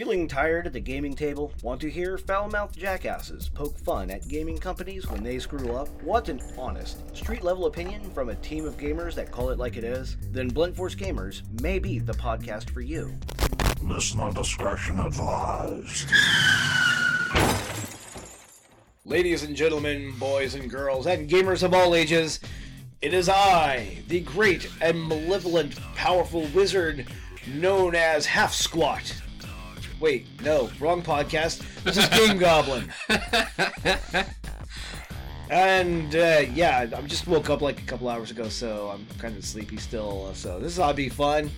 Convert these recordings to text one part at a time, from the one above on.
Feeling tired at the gaming table? Want to hear foul-mouthed jackasses poke fun at gaming companies when they screw up? Want an honest, street-level opinion from a team of gamers that call it like it is? Then Blunt Force Gamers may be the podcast for you. Listener discretion advised. Ladies and gentlemen, boys and girls, and gamers of all ages, it is I, the great and malevolent, powerful wizard known as Half Squat. Wait, no, wrong podcast. This is Game Goblin. And uh, yeah, I just woke up like a couple hours ago, so I'm kind of sleepy still. So this ought to be fun.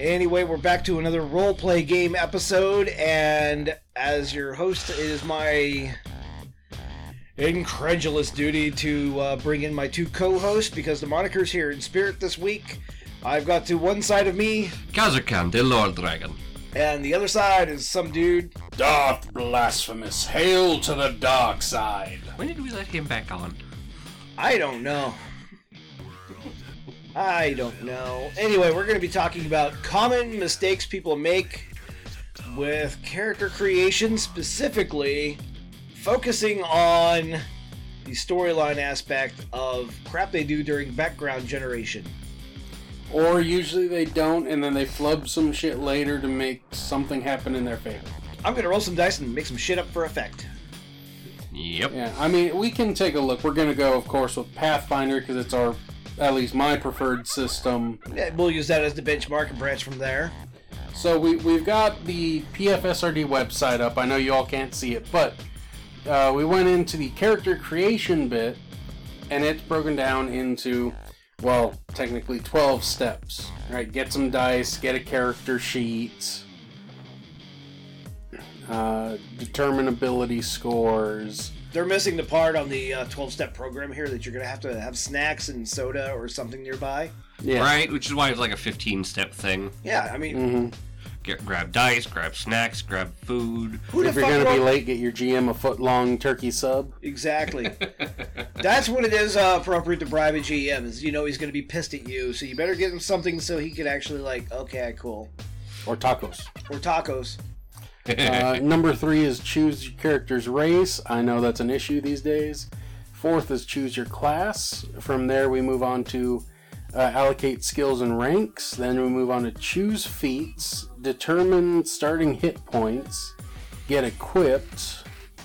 Anyway, we're back to another roleplay game episode, and as your host, it is my incredulous duty to uh, bring in my two co-hosts because the moniker's here in spirit this week. I've got to one side of me, Kazurkan, the Lord Dragon. And the other side is some dude. Darth Blasphemous, hail to the dark side. When did we let him back on? I don't know. I don't know. Anyway, we're going to be talking about common mistakes people make with character creation, specifically focusing on the storyline aspect of crap they do during background generation. Or usually they don't, and then they flub some shit later to make something happen in their favor. I'm going to roll some dice and make some shit up for effect. Yep. Yeah, I mean, we can take a look. We're gonna go, of course, with Pathfinder because it's our, at least my preferred system. Yeah, We'll use that as the benchmark and branch from there. So we we've got the PFSRD website up. I know you all can't see it, but uh, we went into the character creation bit, and it's broken down into, well, technically twelve steps. Right, get some dice, get a character sheet, uh, determine ability scores. They're missing the part on the 12 step program here that you're going to have to have snacks and soda or something nearby. Yeah. Right, which is why it's like a 15 step thing. Yeah, I mean, hmm Get, grab dice, grab snacks, grab food. who If you're gonna be late, get your GM a foot long turkey sub. Exactly. That's what it is uh, appropriate to bribe a GM. Is you know he's going to be pissed at you, so you better get him something so he can actually like, okay, cool, Or tacos. or tacos. Uh, number three is choose your character's race. I know that's an issue these days. Fourth is choose your class. From there, we move on to uh, allocate skills and ranks. Then we move on to choose feats, determine starting hit points, get equipped.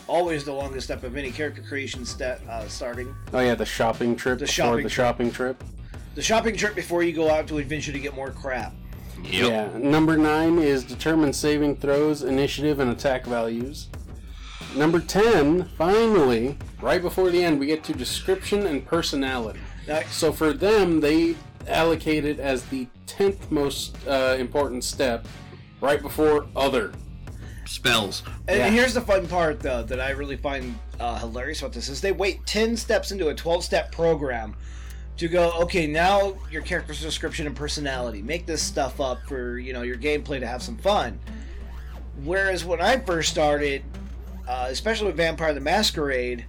Always the longest step of any character creation step uh, starting. Oh yeah, the shopping trip. The before shopping the trip. shopping trip. The shopping trip before you go out to adventure to get more crap. Yep. Yeah. Number nine is determine saving throws, initiative, and attack values. Number ten, finally, right before the end, we get to description and personality. Now, So for them, they allocate it as the tenth most uh, important step, right before other. Spells. And Yeah. here's the fun part, though, that I really find uh, hilarious about this is they wait 10 steps into a 12 step program to go, okay, now your character's description and personality. Make this stuff up for, you know, your gameplay to have some fun. Whereas when I first started, uh, especially with Vampire the Masquerade,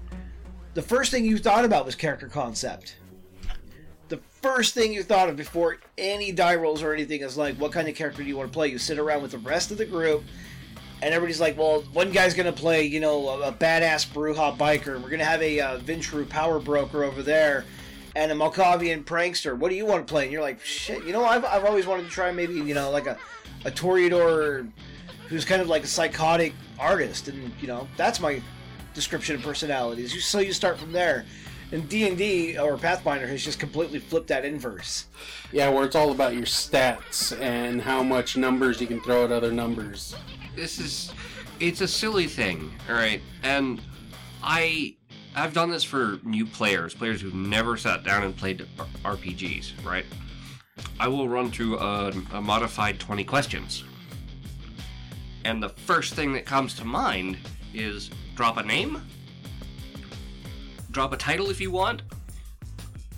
the first thing you thought about was character concept. The first thing you thought of before any die rolls or anything is like, what kind of character do you want to play? You sit around with the rest of the group, and everybody's like, well, one guy's gonna play, you know, a, a badass Brujah biker, and we're gonna have a uh, power broker over there, and a Malkavian prankster. What do you want to play? And you're like, shit, you know, I've, I've always wanted to try maybe, you know, like a, a Toreador who's kind of like a psychotic artist, and you know, that's my description of personalities. So you start from there. And D and D or Pathfinder has just completely flipped that inverse. Yeah, where it's all about your stats and how much numbers you can throw at other numbers. This is. It's a silly thing, alright? And I. I've done this for new players, players who've never sat down and played RPGs, right? I will run through a, a modified 20 questions. And the first thing that comes to mind is drop a name, drop a title if you want,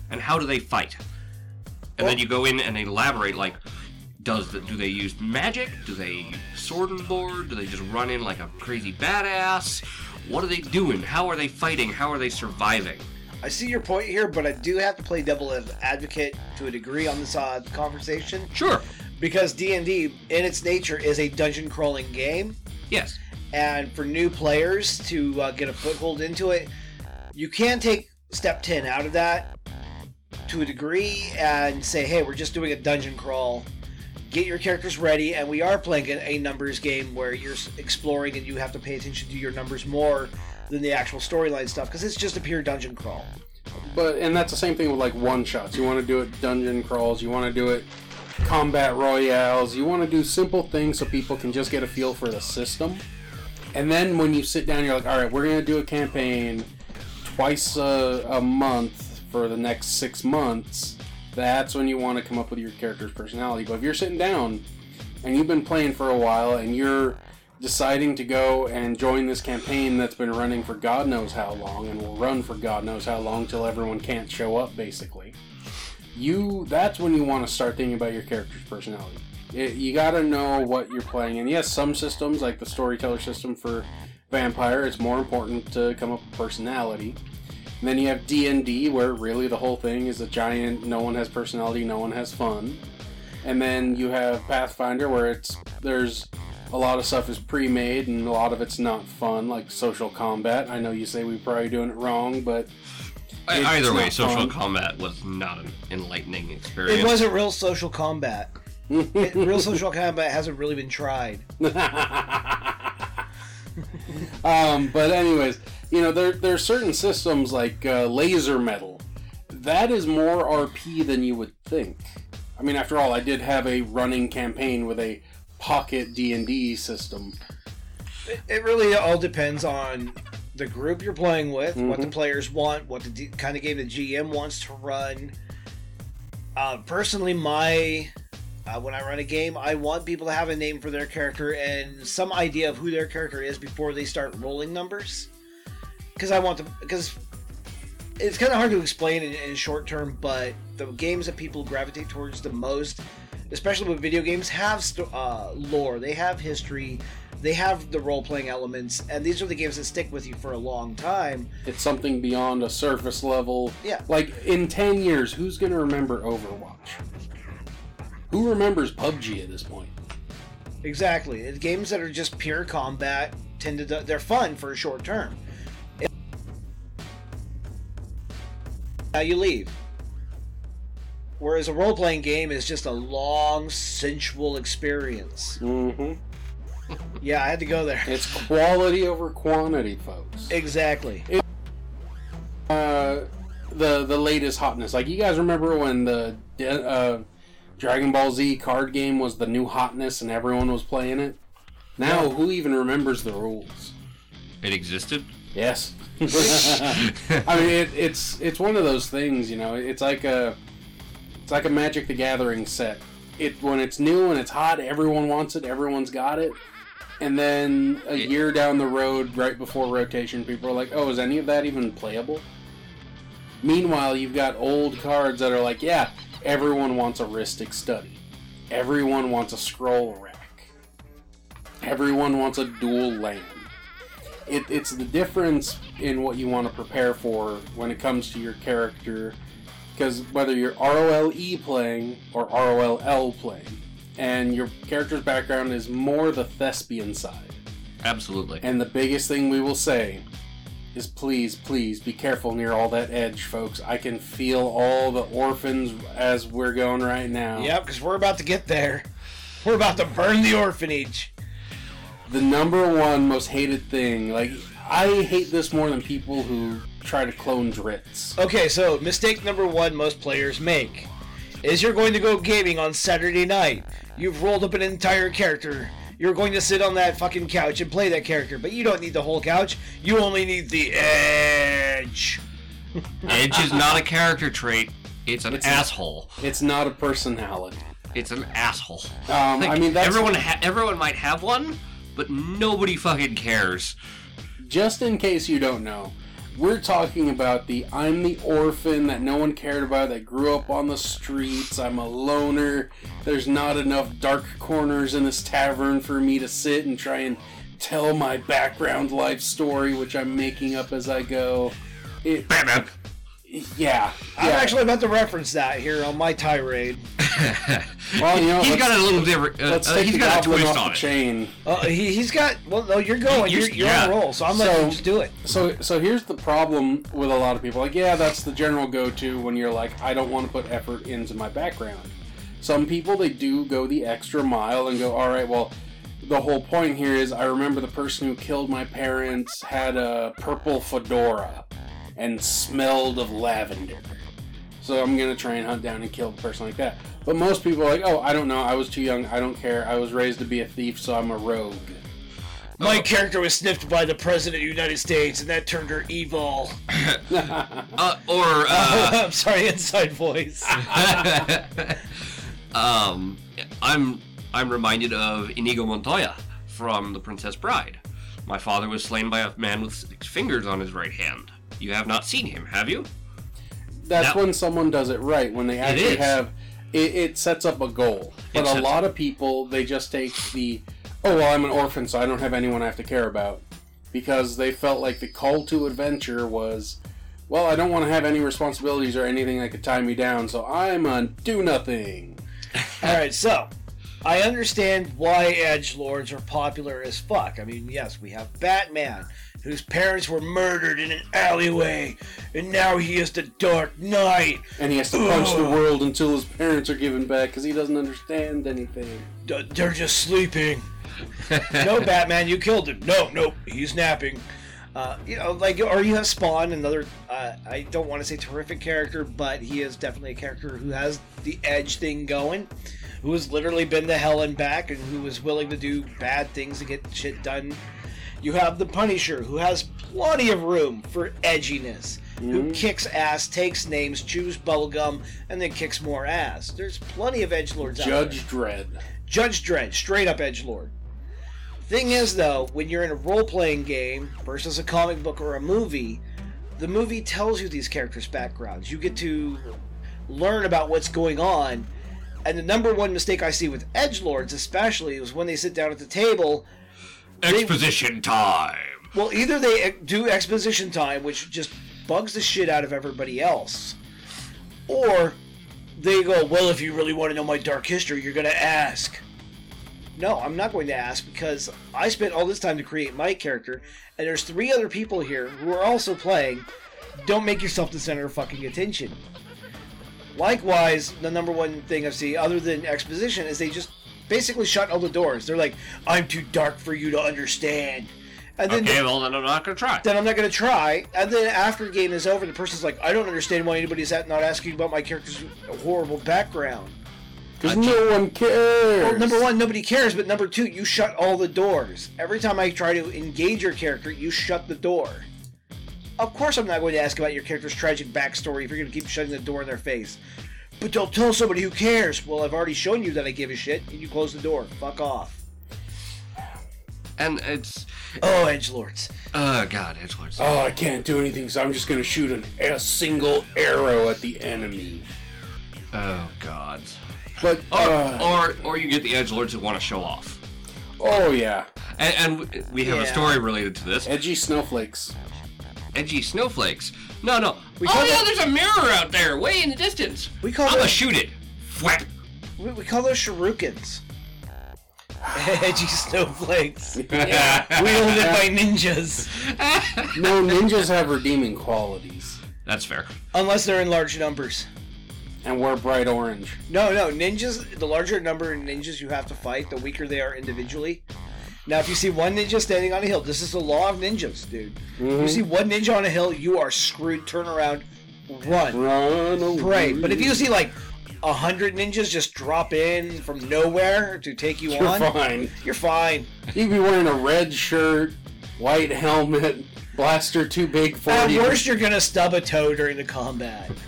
and how do they fight? And then you go in and elaborate like does the, do they use magic? Do they sword and board? Do they just run in like a crazy badass? What are they doing? How are they fighting? How are they surviving? I see your point here, but I do have to play double advocate to a degree on this uh, conversation. Sure. because D&D in its nature is a dungeon crawling game Yes. and for new players to uh, get a foothold into it, you can take step 10 out of that to a degree and say, hey, we're just doing a dungeon crawl. Get your characters ready, and we are playing a, numbers game where you're exploring and you have to pay attention to your numbers more than the actual storyline stuff because it's just a pure dungeon crawl. But and that's the same thing with like one shots. You want to do it dungeon crawls. You want to do it combat royales. You want to do simple things so people can just get a feel for the system. And then when you sit down, you're like, all right, we're gonna do a campaign twice a, a month for the next six months. That's when you want to come up with your character's personality. But if you're sitting down and you've been playing for a while and you're deciding to go and join this campaign that's been running for God knows how long and will run for God knows how long till everyone can't show up basically. You that's when you want to start thinking about your character's personality. It, you got to know what you're playing and yes, some systems like the storyteller system for vampire it's more important to come up with personality. And then you have D&D where really the whole thing is a giant no one has personality, no one has fun. And then you have Pathfinder where it's there's a lot of stuff is pre-made and a lot of it's not fun, like social combat. I know you say we're probably doing it wrong, but I- It's Either way, not social fun. combat was not an enlightening experience. It wasn't real social combat. It- real social combat hasn't really been tried. um, but anyways, you know there there are certain systems like uh, laser metal. That is more RP than you would think. I mean, after all, I did have a running campaign with a pocket D and D system. It, it really all depends on the group you're playing with, what the Mhm. players want, what the D- kind of game the GM wants to run. Uh, personally, my uh, when I run a game, I want people to have a name for their character and some idea of who their character is before they start rolling numbers. Because I want to, because it's kind of hard to explain in, in short term, but the games that people gravitate towards the most, especially with video games, have uh, lore. They have history. They have the role playing elements, and these are the games that stick with you for a long time. It's something beyond a surface level. Yeah. Like in ten years, who's gonna remember Overwatch? Who remembers PUBG at this point? Exactly. It's games that are just pure combat tend to they're fun for a short term. Now you leave. Whereas a role playing game is just a long, sensual experience. Mm-hmm. Yeah, I had to go there. It's quality over quantity, folks. Exactly. uh, the the latest hotness. Like you guys remember when the uh, Dragon Ball Z card game was the new hotness and everyone was playing it. Now, who even remembers the rules? It existed. Yes. I mean, it, it's it's one of those things. You know, it's like a it's like a Magic the Gathering set. It when it's new and it's hot, everyone wants it. Everyone's got it. And then a Yeah. year down the road, right before rotation, people are like, "Oh, is any of that even playable?" Meanwhile, you've got old cards that are like, "Yeah, everyone wants a Rhystic Study. Everyone wants a Scroll Rack. Everyone wants a Dual Land." it, it's the difference in what you want to prepare for when it comes to your character. Because whether you're ROLE playing or ROLL playing, and your character's background is more the thespian side. Absolutely. And the biggest thing we will say is please, please be careful near all that edge, folks. I can feel all the orphans as we're going right now. Yep, because we're about to get there. We're about to burn the orphanage. the number one most hated thing. Like I hate this more than people who try to clone Drizzt. Okay, so mistake number one most players make is you're going to go gaming on Saturday night. You've rolled up an entire character. You're going to sit on that fucking couch and play that character, but you don't need the whole couch. You only need the edge. Edge is not a character trait. It's an It's a- asshole. It's not a personality. It's an asshole. Um, I mean, that's everyone. Ha- everyone might have one, but nobody fucking cares. just in case you don't know. We're talking about the I'm the orphan that no one cared about that grew up on the streets. I'm a loner. There's not enough dark corners in this tavern for me to sit and try and tell my background life story, which I'm making up as I go. It. Yeah, I'm yeah. actually about to reference that here on my tirade. Well, you know, he's let's- got a little different. Uh, Let's uh, take he's the got a twist off on the it. chain. Uh, he, he's got. Well, no, you're going. You're, You're- you're yeah. on a roll, so I'm letting So- you just do it. So, so here's the problem with a lot of people. Like, yeah, that's the general go-to when you're like, I don't want to put effort into my background. Some people they do go the extra mile and go, all right, well, the whole point here is I remember the person who killed my parents had a purple fedora and smelled of lavender. So I'm gonna try and hunt down and kill a person like that. But most people are like, oh, I don't know, I was too young, I don't care, I was raised to be a thief, so I'm a rogue. My character was sniffed by the president of the United States, and that turned her evil. Uh, or uh, I'm sorry, inside voice. um, I'm I'm reminded of Inigo Montoya from The Princess Bride. My father was slain by a man with six fingers on his right hand. You have not seen him, have you? That's Now- when someone does it right. When they actually is. have it, it sets up a goal. But a lot of people they just take the oh well I'm an orphan so I don't have anyone I have to care about because they felt like the call to adventure was well I don't want to have any responsibilities or anything that could tie me down so I'm a do nothing. All right, so I understand why edge lords are popular as fuck. I mean, yes, we have Batman, whose parents were murdered in an alleyway, and now he is the Dark Knight. And he has to punch the world until his parents are given back because he doesn't understand anything. D- They're just sleeping. no, Batman, you killed him. No, no, he's napping. Uh, you know, like, or you have Spawn, another, uh, I don't want to say terrific character, but he is definitely a character who has the edge thing going, who has literally been to hell and back, and who is willing to do bad things to get shit done. You have the Punisher, who has plenty of room for edginess, who mm-hmm. kicks ass, takes names, chews bubblegum, and then kicks more ass. There's plenty of edge lords out there. Judge Dredd. Judge Dredd, straight up edge lord. Thing is, though, when you're in a role playing game versus a comic book or a movie, the movie tells you these characters' backgrounds. You get to learn about what's going on. And the number one mistake I see with edge lords, especially, is when they sit down at the table. Exposition time. Well, either they do exposition time, which just bugs the shit out of everybody else, or they go, Well, if you really want to know my dark history, you're going to ask. No, I'm not going to ask because I spent all this time to create my character, and there's three other people here who are also playing. Don't make yourself the center of fucking attention. Likewise, the number one thing I see, other than exposition, is they just basically shut all the doors. They're like, I'm too dark for you to understand. And then Okay, well then I'm not gonna try. then I'm not going to try. And then after the game is over, the person's like, I don't understand why anybody's not asking about my character's horrible background. Because no one cares. Well, number one, nobody cares, but number two, you shut all the doors. Every time I try to engage your character, you shut the door. Of course, I'm not going to ask about your character's tragic backstory if you're going to keep shutting the door in their face. But don't tell somebody who cares. Well, I've already shown you that I give a shit, and you close the door. Fuck off. And it's Oh, edge lords. oh god, it's worse. Oh, I can't do anything, so I'm just gonna shoot an, a single arrow at the enemy. Oh god. But Or, uh, or or you get the edge lords who want to show off. oh yeah, And, and we have Yeah. a story related to this. edgy snowflakes. Edgy snowflakes. No, no. We oh call yeah, that- there's a mirror out there, way in the distance. We call I'm gonna that- shoot it. Whap. We, we call those shurikens. Edgy snowflakes. Yeah. Wielded by ninjas. No, ninjas have redeeming qualities That's fair. Unless they're in large numbers. and wear bright orange. No, no, ninjas, the larger number of ninjas you have to fight, the weaker they are individually. Now, if you see one ninja standing on a hill, this is the law of ninjas, dude. You mm-hmm. see one ninja on a hill, you are screwed. Turn around, run, Run away. pray. But if you see like a hundred ninjas just drop in from nowhere to take you on, you're fine. you're fine. You'd be wearing a red shirt, white helmet, blaster too big for At you. worst, you're gonna stub a toe during the combat.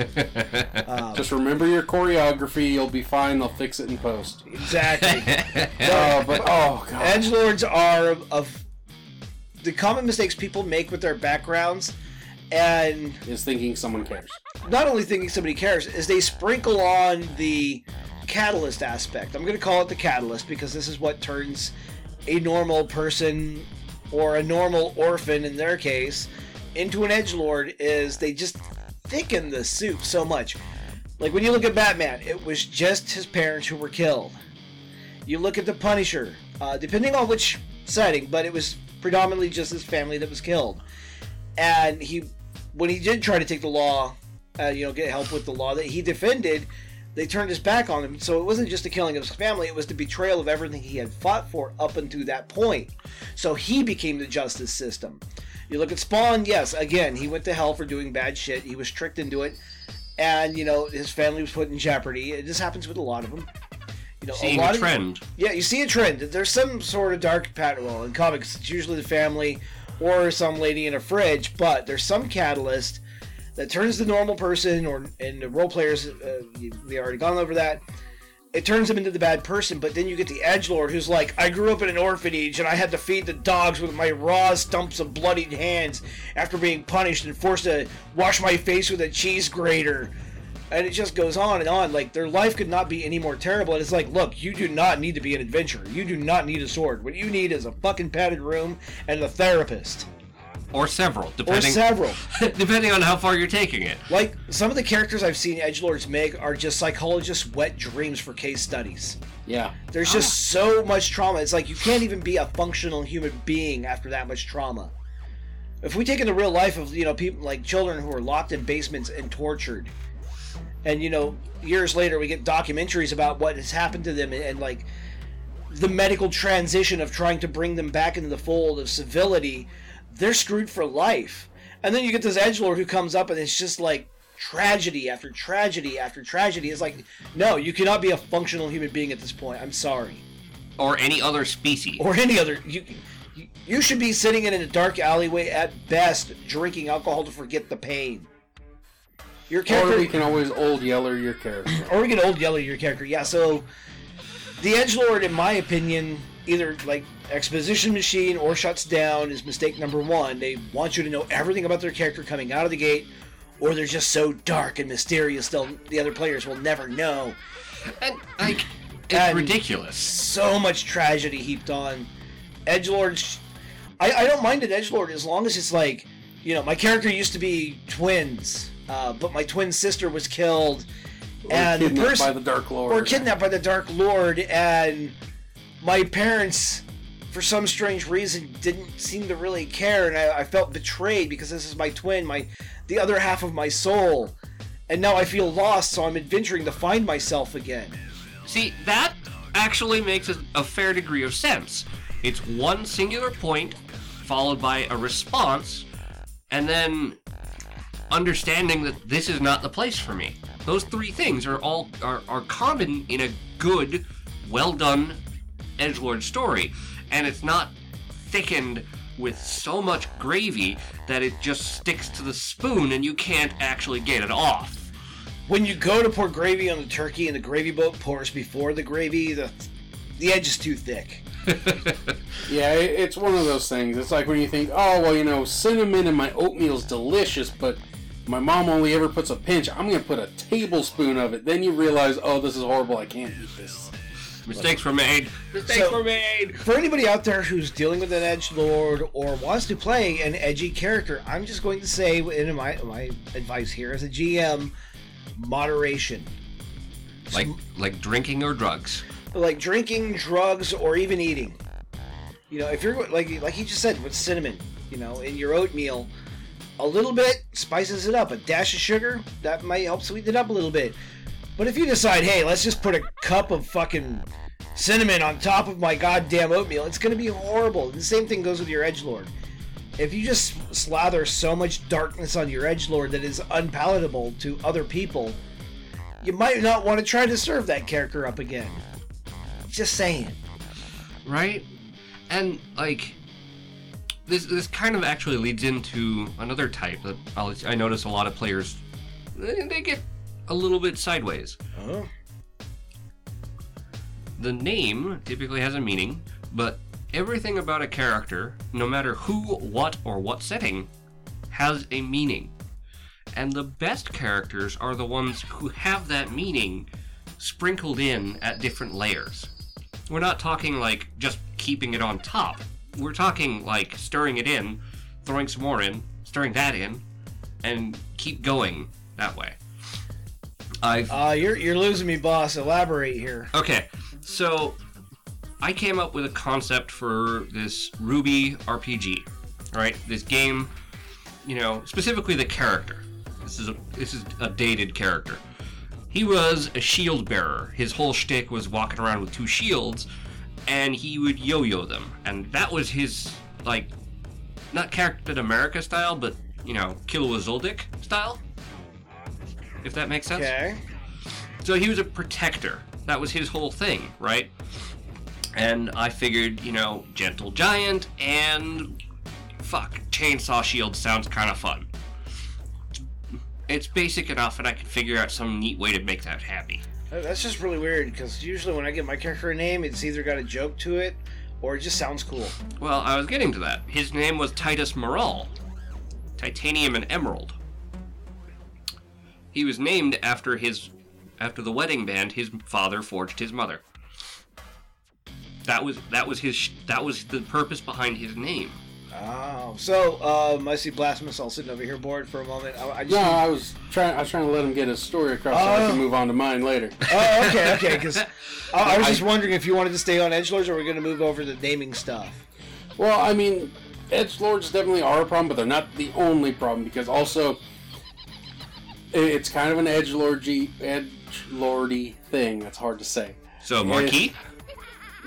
Um, Just remember your choreography. You'll be fine. They'll fix it in post. exactly. Uh, but oh god, Edge lords are of, of the common mistakes people make with their backgrounds, and is thinking someone cares. not only thinking somebody cares, is they sprinkle on the catalyst aspect. I'm going to call it the catalyst because this is what turns a normal person or a normal orphan in their case into an edge lord. Is they just thicken the soup so much. Like when you look at Batman, it was just his parents who were killed. You look at the Punisher, uh, depending on which setting, but it was predominantly just his family that was killed. And he, when he did try to take the law, uh, you know, get help with the law that he defended, they turned his back on him. So it wasn't just the killing of his family; it was the betrayal of everything he had fought for up until that point. So he became the justice system. You look at Spawn, yes, again, he went to hell for doing bad shit. He was tricked into it, and you know his family was put in jeopardy. It just happens with a lot of them. You know, Seeing a lot a trend. Of, yeah, you see a trend. There's some sort of dark pattern. Well, in comics, it's usually the family or some lady in a fridge, but there's some catalyst that turns the normal person, or and the role players, uh, we already gone over that. It turns them into the bad person, but then you get the edge lord who's like, I grew up in an orphanage and I had to feed the dogs with my raw stumps of bloodied hands after being punished and forced to wash my face with a cheese grater. And it just goes on and on. Like, their life could not be any more terrible. And it's like, look, you do not need to be an adventurer. You do not need a sword. What you need is a fucking padded room and a therapist. Or several, depending Or depending several. depending on how far you're taking it. Like some of the characters I've seen Edge Lords make are just psychologists' wet dreams for case studies. Yeah. There's just so much trauma. It's like you can't even be a functional human being after that much trauma. If we take in the real life of you know people like children who are locked in basements and tortured, and you know years later we get documentaries about what has happened to them and, and like the medical transition of trying to bring them back into the fold of civility, they're screwed for life. And then you get this edge lord who comes up and it's just like tragedy after tragedy after tragedy. It's like, no, you cannot be a functional human being at this point. I'm sorry. Or any other species. Or any other. You, you- you should be sitting in a dark alleyway at best, drinking alcohol to forget the pain. Your character, Or we can always old yeller your character. or we can old yeller your character. Yeah, so the edge lord, in my opinion, either like exposition machine or shuts down is mistake number one. They want you to know everything about their character coming out of the gate, or they're just so dark and mysterious they'll the other players will never know. And, like, it's And- ridiculous. So much tragedy heaped on edge lords. I, I don't mind an edge lord as long as it's like, you know, my character used to be twins, uh, but my twin sister was killed, Or and the kidnapped person by the Dark Lord. or kidnapped by the Dark Lord, and my parents, for some strange reason, didn't seem to really care, and I, I felt betrayed because this is my twin, my the other half of my soul, and now I feel lost, so I'm adventuring to find myself again. See, that actually makes a, a fair degree of sense. It's one singular point, followed by a response, and then understanding that this is not the place for me. Those three things are all are, are common in a good, well done edgelord story, and it's not thickened with so much gravy that it just sticks to the spoon and you can't actually get it off. when you go to pour gravy on the turkey and the gravy boat pours before the gravy, the the edge is too thick. Yeah, it- it's one of those things. It's like when you think, oh, well, you know, cinnamon in my oatmeal's delicious, but my mom only ever puts a pinch. I'm going to put a tablespoon of it. Then you realize, oh, this is horrible. I can't eat this. Mistakes were made. Mistakes So- were made. For anybody out there who's dealing with an edge lord or wants to play an edgy character, I'm just going to say, in my my advice here as a GM, moderation. Like like drinking or drugs. like drinking, drugs, or even eating. You know, if you're like like he just said with cinnamon, you know, in your oatmeal, a little bit spices it up. A dash of sugar that might help sweeten it up a little bit. But if you decide, hey, let's just put a cup of fucking cinnamon on top of my goddamn oatmeal, it's gonna be horrible. The same thing goes with your edge lord. If you just slather so much darkness on your edge lord that is unpalatable to other people, you might not want to try to serve that character up again. Just saying. right? And like this this kind of actually leads into another type that I'll, I notice a lot of players they get a little bit sideways. Oh. The name typically has a meaning, but everything about a character, no matter who, what, or what setting, has a meaning. And the best characters are the ones who have that meaning sprinkled in at different layers. We're not talking like just keeping it on top. We're talking like stirring it in, throwing some more in, stirring that in, and keep going that way. I've Uh, you're you're losing me, boss. Elaborate here. Okay, so I came up with a concept for this RWBY RPG, right? This game, you know, specifically the character. This is a this is a dated character. He was a shield bearer. His whole shtick was walking around with two shields, and he would yo-yo them, and that was his like, not Captain America style, but you know, Zoldyck style. If that makes sense. Okay. So he was a protector. That was his whole thing, right? And I figured, you know, gentle giant and fuck, chainsaw shield sounds kind of fun. It's basic enough, and I can figure out some neat way to make that happy. That's just really weird because usually when I get my character a name, it's either got a joke to it or it just sounds cool. Well, I was getting to that. His name was Titus Moral, titanium and emerald. He was named after his after the wedding band his father forged his mother. That was that was his that was the purpose behind his name. Oh, so um, I see Blasphemous all sitting over here bored for a moment. I, I just No, I was trying. I was trying to let him get his story across so I Oh. can move on to mine later. Oh, okay, okay. Because I, I was just wondering if you wanted to stay on Edge Lords or we're going to move over to naming stuff. Well, I mean, edge lords definitely are a problem, but they're not the only problem because also i- it's kind of an edge lordy edge lordy thing. That's hard to say. So Marquis,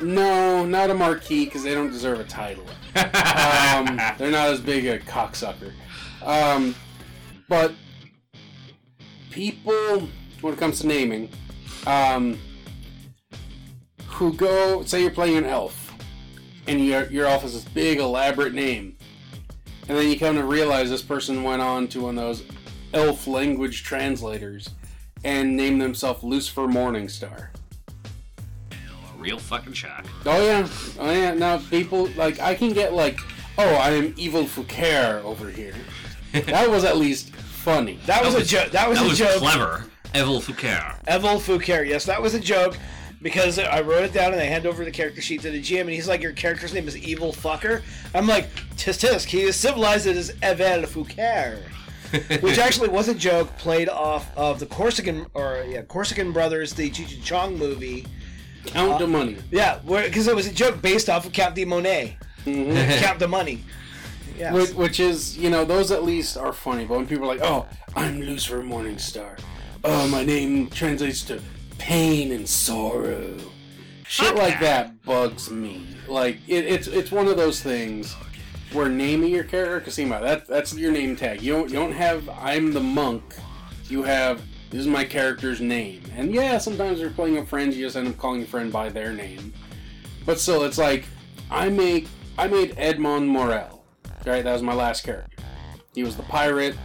No, not a marquee because they don't deserve a title. um, they're not as big a cocksucker. Um, but people, when it comes to naming, um, who go, say you're playing an elf, and your your elf has this big elaborate name, and then you come to realize this person went on to one of those elf language translators and named themselves Lucifer Morningstar. real fucking shock. Oh yeah, oh yeah. Now people like I can get like, oh, I am evil Foucaire over here. that was at least funny. That was, a joke. That was That a was joke. clever. Evil Foucault. Evil Foucaire. Yes, that was a joke because I wrote it down and I hand over the character sheet to the GM and he's like, "Your character's name is Evil Fucker." I'm like, "Tisk tisk." He is civilized as Evil Foucaire. Which actually was a joke played off of the Corsican or yeah Corsican Brothers, the Cheech and Chong movie. Count uh, the money. Yeah, because it was a joke based off of Count de Monet. Mm-hmm. Count the money. Yeah. Which, which is, you know, those at least are funny. But when people are like, oh, I'm Lucifer Morningstar. Oh, my name translates to pain and sorrow. Shit like that bugs me. Like it, it's it's one of those things where naming your character, it, that that's your name tag. You don't you don't have I'm the monk. You have this is my character's name. And yeah, sometimes you're playing a friend, you just end up calling your friend by their name. But still, it's like I make I made Edmond Morel. Right, that was my last character. He was the pirate.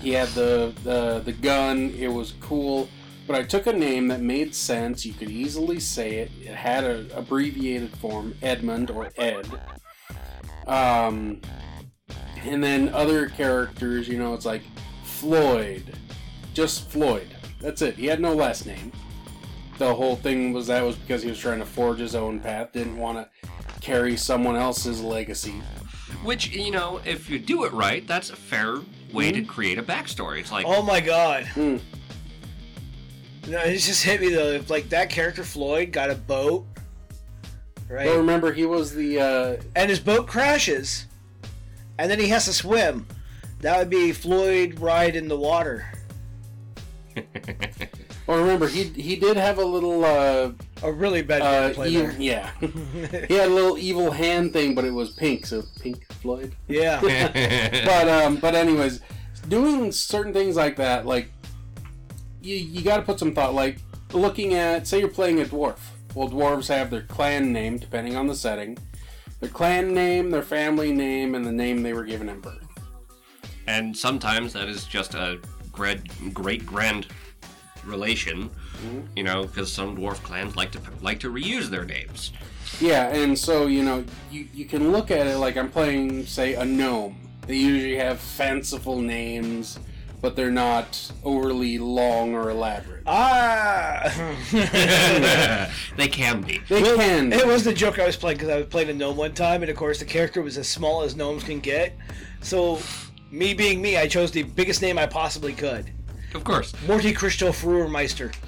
He had the the the gun. It was cool. But I took a name that made sense. You could easily say it. It had an abbreviated form, Edmund or Ed. Um, and then other characters, you know, it's like Floyd, just Floyd. That's it. He had no last name. The whole thing was that was because he was trying to forge his own path. Didn't want to carry someone else's legacy. Which, you know, if you do it right, that's a fair way to create a backstory. It's like, Oh my god. Hmm. No, it just hit me though. If like that character Floyd got a boat, right? But remember, he was the uh, and his boat crashes, and then he has to swim. That would be Floyd ride in the water. Well, remember he he did have a little uh, A really bad uh evil, yeah. he had a little evil hand thing, but it was pink, so pink Floyd. Yeah. But um, but anyways, doing certain things like that, like you you got to put some thought. Like looking at, say you're playing a dwarf. Well, dwarves have their clan name depending on the setting, their clan name, their family name, and the name they were given in birth. and sometimes that is just a great great grand relation, mm-hmm. you know, because some dwarf clans like to like to reuse their names. Yeah, and so you know you you can look at it like I'm playing, say, a gnome. They usually have fanciful names, but they're not overly long or elaborate. ah. they can be. They can. It was the joke I was playing because I was playing a gnome one time, and of course the character was as small as gnomes can get. So, me being me, I chose the biggest name I possibly could. Of course. Morty Christoph Ruhrmeister.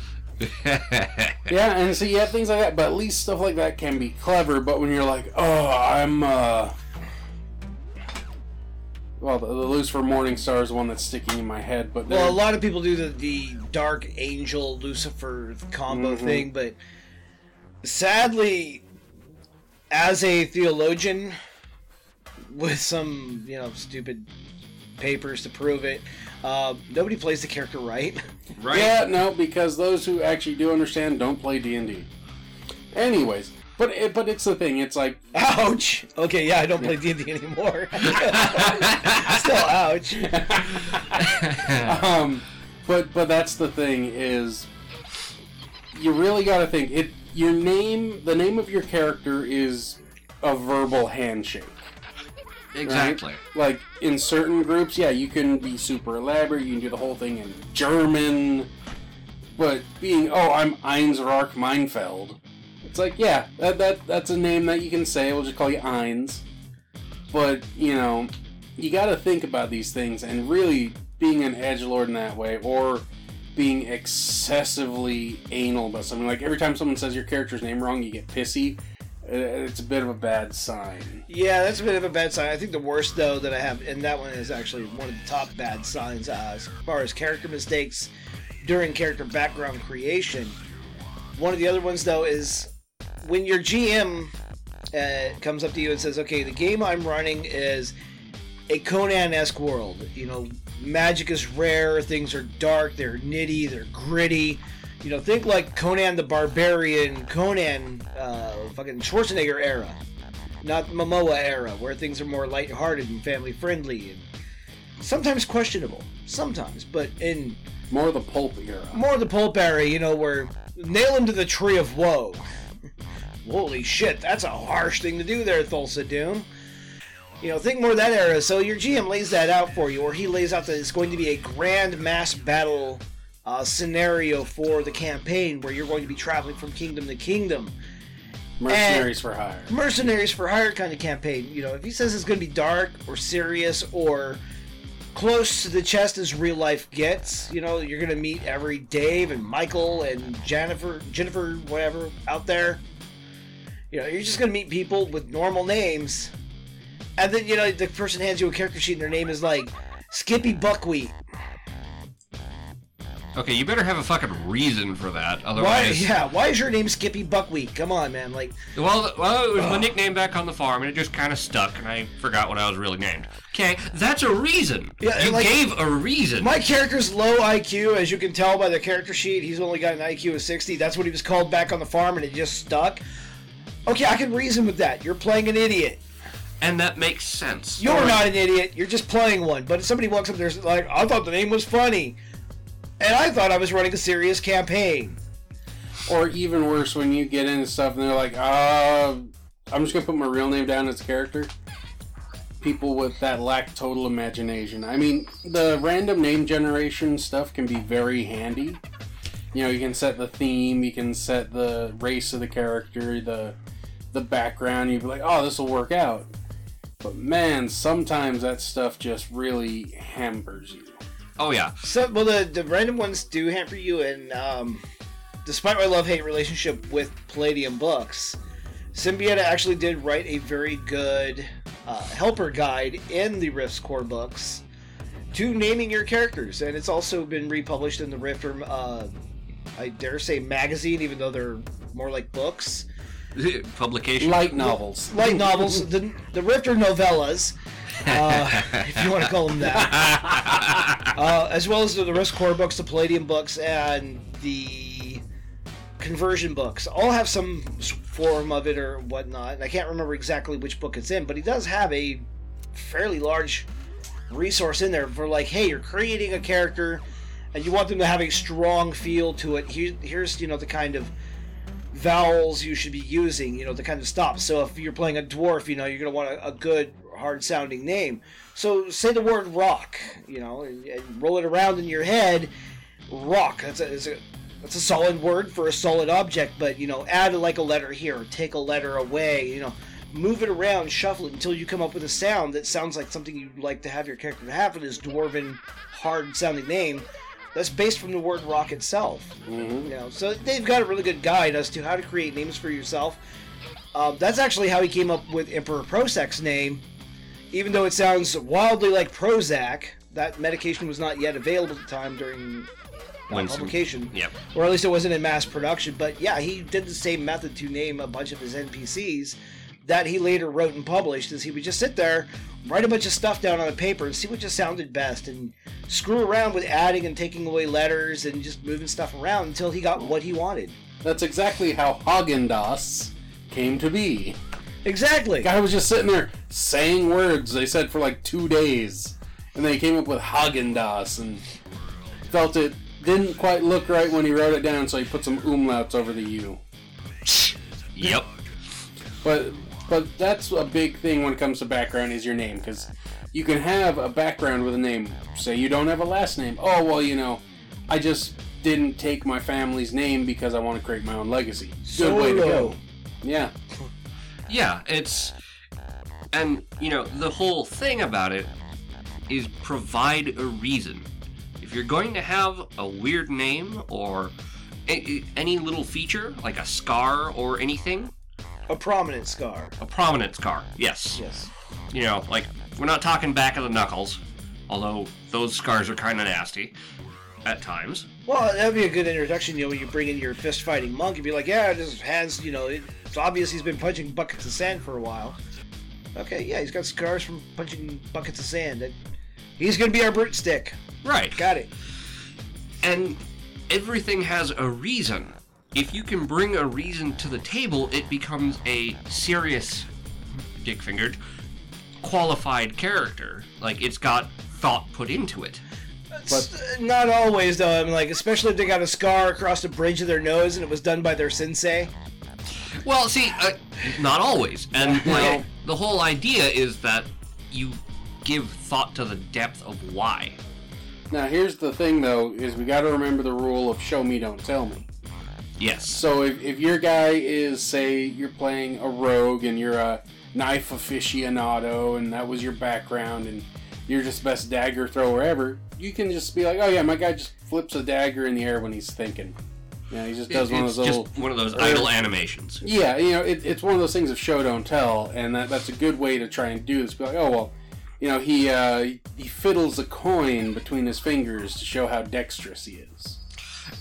Yeah, and so you have things like that, but at least stuff like that can be clever. But when you're like, oh, I'm uh, well, the, the Lucifer Morningstar is the one that's sticking in my head. But Well, a lot of people do the, the Dark Angel Lucifer combo Mhm. thing, but sadly, as a theologian with some, you know, stupid papers to prove it, uh, nobody plays the character right. Right? yeah, no, because those who actually do understand don't play D and D. Anyways, but it, but it's the thing. It's like ouch! Okay, yeah, I don't play D&D anymore. Still ouch. um, but but that's the thing is you really got to think it. Your name, the name of your character is a verbal handshake. right? exactly. Like in certain groups, yeah, you can be super elaborate. You can do the whole thing in German. But being, oh, I'm Einsrark Meinfeld. It's like, yeah, that, that that's a name that you can say. We'll just call you Eins. But you know, you got to think about these things and really being an edge lord in that way, or being excessively anal about something. Like every time someone says your character's name wrong, you get pissy. Uh, It's a bit of a bad sign. Yeah, that's a bit of a bad sign. I think the worst though that I have, and that one is actually one of the top bad signs uh, as far as character mistakes during character background creation. One of the other ones though is when your GM uh, comes up to you and says, "Okay, the game I'm running is a Conan-esque world. You know, magic is rare, things are dark, they're nitty, they're gritty." You know, think like Conan the Barbarian, Conan, uh, fucking Schwarzenegger era not Momoa era, where things are more lighthearted and family friendly and sometimes questionable. Sometimes, but in More the pulp era. more the pulp era, you know, where nail him to the tree of woe. Holy shit, that's a harsh thing to do there, Thulsa Doom. You know, think more of that era. So your GM lays that out for you, or he lays out that it's going to be a grand mass battle uh, scenario for the campaign, where you're going to be traveling from kingdom to kingdom Mercenaries for hire. mercenaries for hire kind of campaign. You know, if he says it's going to be dark or serious or close to the chest as real life gets, you know, you're going to meet every Dave and Michael and Jennifer, Jennifer, whatever out there. You know, you're just going to meet people with normal names, and then you know the person hands you a character sheet and their name is like Skippy Buckwheat. Okay, you better have a fucking reason for that. Otherwise, Why? Yeah, why is your name Skippy Buckwheat? Come on, man. Like, Well, well, it was my nickname back on the farm, and it just kind of stuck, and I forgot what I was really named. Okay, that's a reason. Yeah, you like- gave a reason. My character's low IQ, as you can tell by the character sheet. He's only got an IQ of 60. That's what he was called back on the farm, and it just stuck. Okay, I can reason with that. You're playing an idiot. and that makes sense. You're not an idiot. You're just playing one. But if somebody walks up there and like, I thought the name was funny, and I thought I was running a serious campaign. Or even worse, when you get into stuff and they're like, uh, I'm just gonna put my real name down as a character. People with that lack total imagination. I mean, the random name generation stuff can be very handy. You know, you can set the theme, you can set the race of the character, the the background. You'd be like, oh, this will work out. But man, sometimes that stuff just really hampers you. Oh yeah. So, well, the, the random ones do hamper you, and um, despite my love hate relationship with Palladium Books, Siembieda actually did write a very good uh, helper guide in the Rifts core books to naming your characters, and it's also been republished in the Rifter, uh, I dare say, magazine, even though they're more like books. Publication. Light novels. Light novels, the, the Rifter novellas, uh, if you want to call them that uh, as well as the, the Rifts Core books, the Palladium books, and the conversion books. All have some form of it or whatnot. And I can't remember exactly which book it's in, but he does have a fairly large resource in there for like, hey, you're creating a character, and you want them to have a strong feel to it. Here, here's you know the kind of vowels you should be using, you know, the kind of stops. So if you're playing a dwarf, you know, you're going to want a, a good, hard sounding name. So say the word rock, you know, and, and roll it around in your head. Rock. That's a, that's a that's a solid word for a solid object, but you know, add like a letter here, take a letter away, you know, move it around, shuffle it until you come up with a sound that sounds like something you'd like to have your character have for this dwarven, hard sounding name. That's based from the word rock itself. Mhm. You know, so they've got a really good guide as to how to create names for yourself. Um, that's actually how he came up with Emperor Prosek's name, even though it sounds wildly like Prozac. That medication was not yet available at the time during uh, publication, Yep. or at least it wasn't in mass production. But yeah, he did the same method to name a bunch of his NPCs that he later wrote and published. Is he would just sit there, write a bunch of stuff down on a paper, and see what just sounded best, and screw around with adding and taking away letters and just moving stuff around until he got what he wanted. That's exactly how Haagen Dazs came to be. Exactly. guy was just sitting there saying words they said for like two days, and they came up with Haagen Dazs and felt it didn't quite look right when he wrote it down, so he put some umlauts over the U. Yep. But but that's a big thing when it comes to background is your name because you can have a background with a name. Say you don't have a last name. Oh well, you know, I just didn't take my family's name because I want to create my own legacy. Good way to go. Yeah. Yeah, it's and you know the whole thing about it is provide a reason. If you're going to have a weird name or a- a- any little feature like a scar or anything, A prominent scar. a prominent scar, yes. Yes. You know, like we're not talking back of the knuckles, although those scars are kind of nasty at times. Well, that'd be a good introduction, you know, when you bring in your fist fighting monk and be like, yeah, his hands, you know, it's obvious he's been punching buckets of sand for a while. Okay, yeah, he's got scars from punching buckets of sand. And he's gonna be our brute stick. Right. Got it. And everything has a reason. If you can bring a reason to the table, it becomes a serious, dick fingered, qualified character. Like it's got thought put into it. But not always, though. I mean, like, especially if they got a scar across the bridge of their nose and it was done by their sensei. Well, see, uh, not always. And like the whole idea is that you give thought to the depth of why. Now here's the thing though, is we got to remember the rule of show me, don't tell me. Yes. So if, if your guy is say you're playing a rogue and you're a knife aficionado and that was your background and you're just best dagger thrower ever, you can just be like, oh yeah, my guy just flips a dagger in the air when he's thinking. Yeah, he just does one of those just little. one of those idle animations. Yeah, you know, it, it's one of those things of show don't tell, and that, that's a good way to try and do this. Be like, oh well, you know, he uh, he fiddles a coin between his fingers to show how dexterous he is.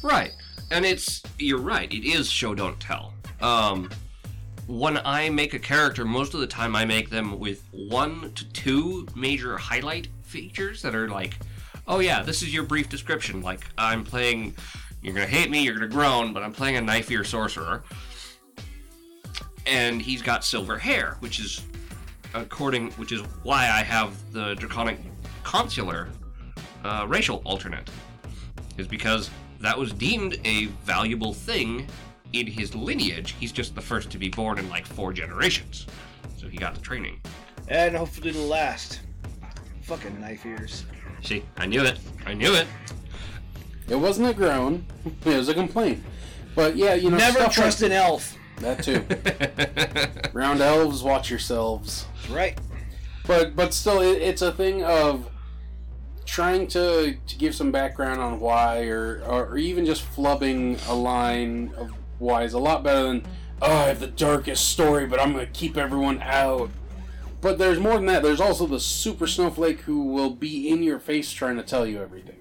Right. And it's you're right, it is show don't tell. Um when I make a character, most of the time I make them with one to two major highlight features that are like, oh yeah, this is your brief description. Like I'm playing you're gonna hate me, you're gonna groan, but I'm playing a knife ear sorcerer. And he's got silver hair, which is according which is why I have the draconic consular uh, racial alternate is because that was deemed a valuable thing in his lineage. He's just the first to be born in like four generations. So he got the training. And hopefully it'll last. Fucking knife ears. See, I knew it. I knew it. It wasn't a groan; it was a complaint. But yeah, you know, Never trust like, an elf. that too. Round elves, watch yourselves. Right. but but still it, it's a thing of trying to, to give some background on why or, or even just flubbing a line of why is a lot better than oh i have the darkest story but i'm gonna keep everyone out but there's more than that there's also the super snowflake who will be in your face trying to tell you everything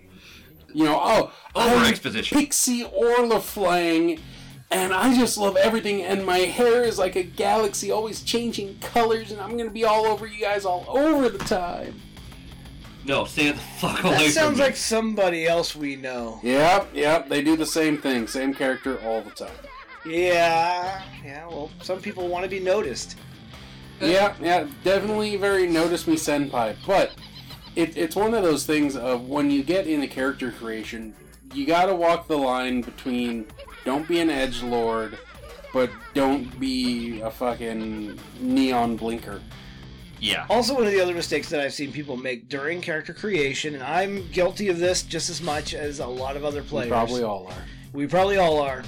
you know oh, oh Over I'm exposition. pixie orla flying and I just love everything, and my hair is like a galaxy, always changing colors, and I'm gonna be all over you guys all over the time. No, stay the fuck away That from sounds me. like somebody else we know. Yep, yep, they do the same thing, same character all the time. Yeah, yeah. Well, some people want to be noticed. Uh, yeah, yeah, definitely very notice me senpai, but it, it's one of those things of when you get into character creation, you gotta walk the line between don't be an edge lord, but don't be a fucking neon blinker. Yeah. Also, one of the other mistakes that I've seen people make during character creation, and I'm guilty of this just as much as a lot of other We players. probably all are. We probably all are.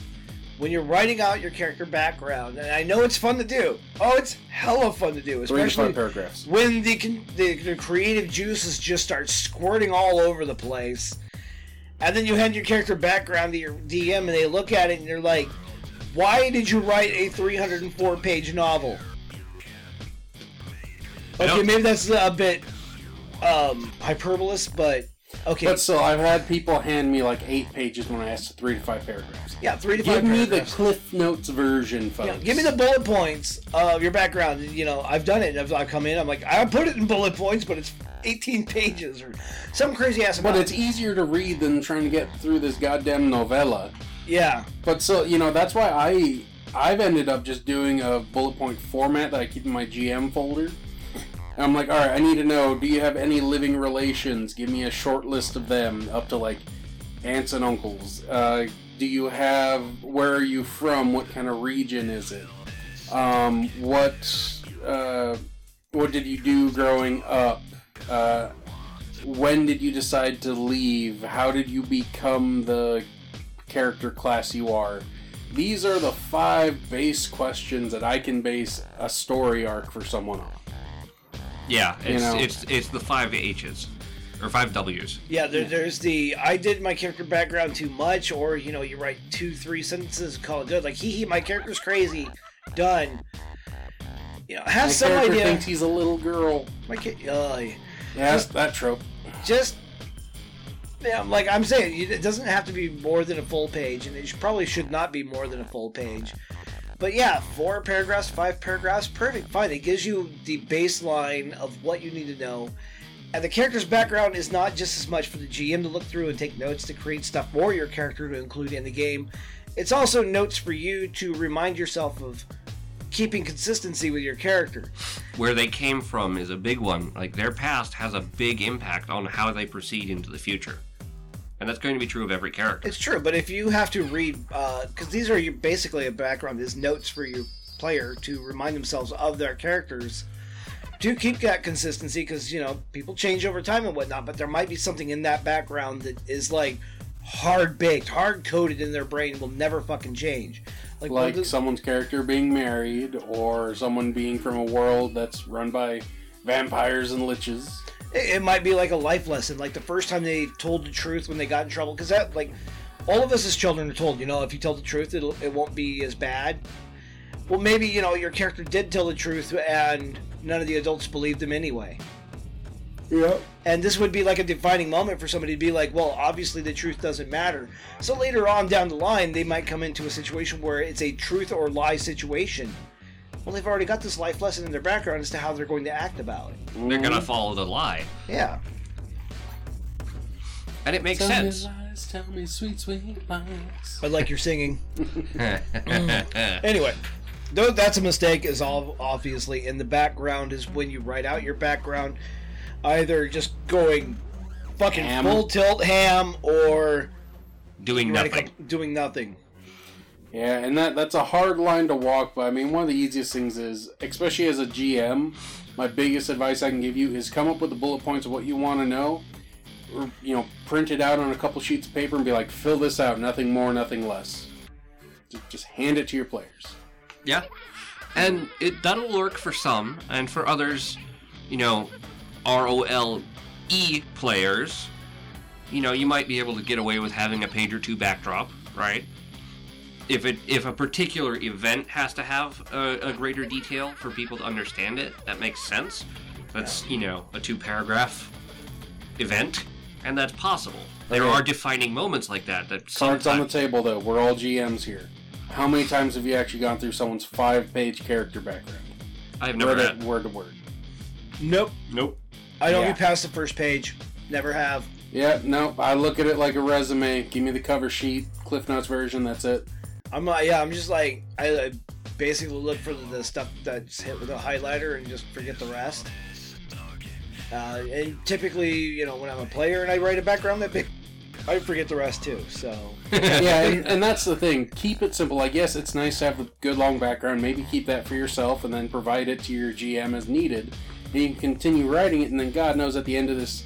When you're writing out your character background, and I know it's fun to do. Oh, it's hella fun to do, Three to especially five paragraphs. when the, the the creative juices just start squirting all over the place, and then you hand your character background to your DM, and they look at it and they're like, "Why did you write a 304 page novel?" Okay, maybe that's a bit um, hyperbolous, but okay. But still, I've had people hand me like eight pages when I asked for three to five paragraphs. yeah, three to five. Give me the paragraphs. Cliff Notes version, folks. Yeah, give me the bullet points of your background. You know, I've done it. I've, I come in. I'm like, I put it in bullet points, but it's 18 pages or some crazy ass amount. But it's easier to read than trying to get through this goddamn novella. yeah, But so you know that's why I I've ended up just doing a bullet point format that I keep in my GM folder. And I'm like, all right, I need to know: Do you have any living relations? Give me a short list of them, up to like aunts and uncles. Uh, do you have? Where are you from? What kind of region is it? Um, what uh, what did you do growing up? Uh, when did you decide to leave? How did you become the character class you are? These are the five base questions that I can base a story arc for someone on. Yeah, it's know. it's it's the five H's or five W's. yeah. There, there's the I did my character background too much, or you know, you write two, three sentences, and call it good. Like, hee hee, my character's crazy. Done. You know, have My some character idea. thinks he's a little girl. my kid, uh, Yeah, that's that trope. just yeah, like I'm saying, it doesn't have to be more than a full page, and it probably should not be more than a full page. But yeah, four paragraphs, five paragraphs, perfect, fine. It gives you the baseline of what you need to know. And the character's background is not just as much for the GM to look through and take notes to create stuff for your character to include in the game. It's also notes for you to remind yourself of keeping consistency with your character. Where they came from is a big one. Like their past has a big impact on how they proceed into the future, and that's going to be true of every character. It's true, but if you have to read, uh, because these are your basically a background is notes for your player to remind themselves of their characters, to keep that consistency, because you know people change over time and whatnot. But there might be something in that background that is like hard baked, hard coded in their brain, will never fucking change. Like, Like the- someone's character being married, or someone being from a world that's run by vampires and liches. It, it might be like a life lesson, like the first time they told the truth when they got in trouble. Because that, like, all of us as children are told, you know, if you tell the truth, it'll, it won't be as bad. Well, maybe you know your character did tell the truth, and none of the adults believed him anyway. Yeah. And this would be like a defining moment for somebody to be like, well, obviously the truth doesn't matter. So later on down the line, they might come into a situation where it's a truth or lie situation. Well, they've already got this life lesson in their background as to how they're going to act about it. They're gonna follow the lie, Yeah. and it makes Tell sense. me lies, tell me sweet, sweet lies. I like your singing. Anyway, though that's a mistake, is all obviously in the background is when you write out your background, either just going fucking Ham. full tilt ham or Doing you a nothing. doing nothing. Yeah, and that that's a hard line to walk. But I mean, one of the easiest things is, especially as a GM, my biggest advice I can give you is come up with the bullet points of what you want to know, or you know, print it out on a couple sheets of paper and be like, fill this out, nothing more, nothing less. Just, hand it to your players. Yeah, and it that'll work for some, and for others, you know, R O L E players, you know, you might be able to get away with having a page or two backdrop, right? If it if a particular event has to have a, a greater detail for people to understand it, that makes sense. That's you know a two paragraph event, and that's possible. There Okay. are defining moments like that. That Cards on the sometimes- table, though. We're all GMs here. How many times have you actually gone through someone's five-page character background, I've never read had. word to word? Nope. Nope. I don't Yeah. get past the first page. Never have. Yeah, no. I look at it like a resume. Give me the cover sheet, Cliff Notes version. That's it. I'm like, yeah, I'm just like, I, I basically look for the stuff that's hit with a highlighter and just forget the rest. Uh, and typically, you know, when I'm a player and I write a background that big, I forget the rest too. So yeah, and, and that's the thing. Keep it simple. I guess it's nice to have a good long background. Maybe keep that for yourself and then provide it to your GM as needed. And you can continue writing it, and then God knows at the end of this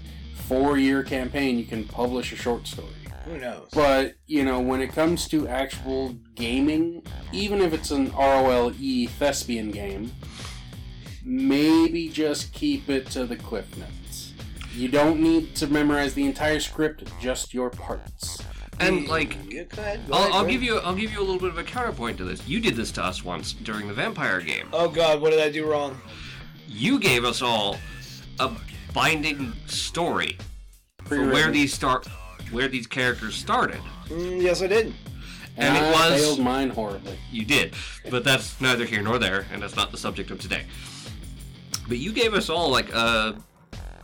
four year campaign, you can publish a short story. Who knows? But, you know, when it comes to actual gaming, even if it's an ROLE thespian game, maybe just keep it to the Cliff Notes. You don't need to memorize the entire script, just your parts. And hmm, like, Yeah, go ahead, go I'll, ahead, I'll give you I'll give you a little bit of a counterpoint to this. You did this to us once during the vampire game. Oh God, what did I do wrong? You gave us all a binding story for where these start, where these characters started. Mm, yes, I did. And it I was- failed mine horribly. You did, but that's neither here nor there, and that's not the subject of today. But you gave us all like a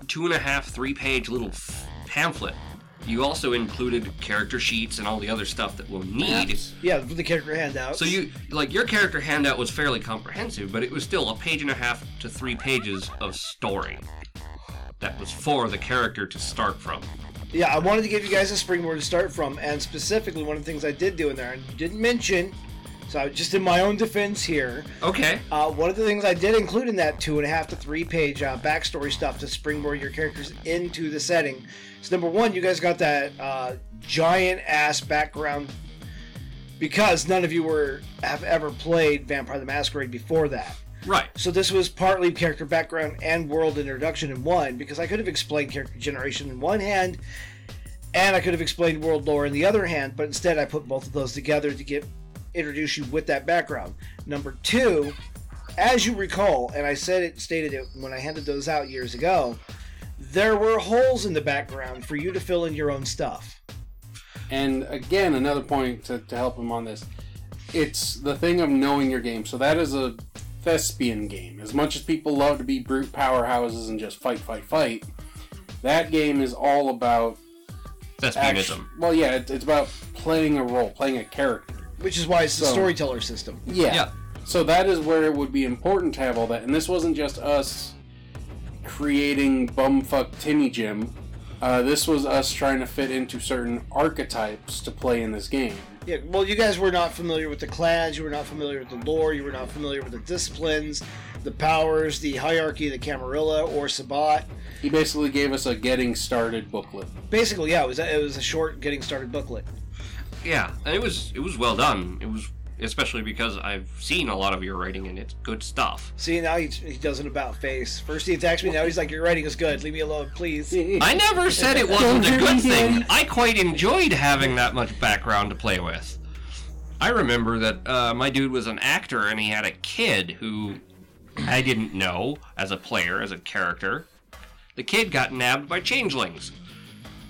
two and a half, three page little f- pamphlet. You also included character sheets and all the other stuff that we'll need. Yeah, with the character handout. So you like your character handout was fairly comprehensive, but it was still a page and a half to three pages of story. That was for the character to start from. Yeah, I wanted to give you guys a springboard to start from, and specifically one of the things I did do in there, and didn't mention, so I, just in my own defense here, Okay. uh, one of the things I did include in that two and a half to three page uh, backstory stuff to springboard your characters into the setting. So number one, you guys got that uh, giant ass background because none of you were have ever played Vampire the Masquerade before that. Right. So this was partly character background and world introduction in one, because I could have explained character generation in one hand, and I could have explained world lore in the other hand, but instead I put both of those together to get introduce you with that background. Number two, as you recall, and I said it stated it when I handed those out years ago, there were holes in the background for you to fill in your own stuff. And again, another point to, to help him on this. It's the thing of knowing your game. So that is a thespian game. As much as people love to be brute powerhouses and just fight, fight, fight, that game is all about action. Thespianism. Well, yeah, it, it's about playing a role, playing a character. Which is why it's the storyteller system. Yeah. Yeah. So that is where it would be important to have all that. And this wasn't just us creating bumfuck Timmy Jim. Uh, this was us trying to fit into certain archetypes to play in this game. Yeah, well, you guys were not familiar with the clans, you were not familiar with the lore, you were not familiar with the disciplines, the powers, the hierarchy of the Camarilla or Sabbat. He basically gave us a getting started booklet. Basically, yeah, it was a, it was a short getting started booklet. Yeah, and it was it was well done. It was especially because I've seen a lot of your writing and it's good stuff. See, now he, he does an about face. First he attacks me, now he's like, "Your writing is good. Leave me alone, please." I never said it wasn't a good thing. I quite enjoyed having that much background to play with. I remember that uh, my dude was an actor and he had a kid who I didn't know as a player, as a character. The kid got nabbed by changelings.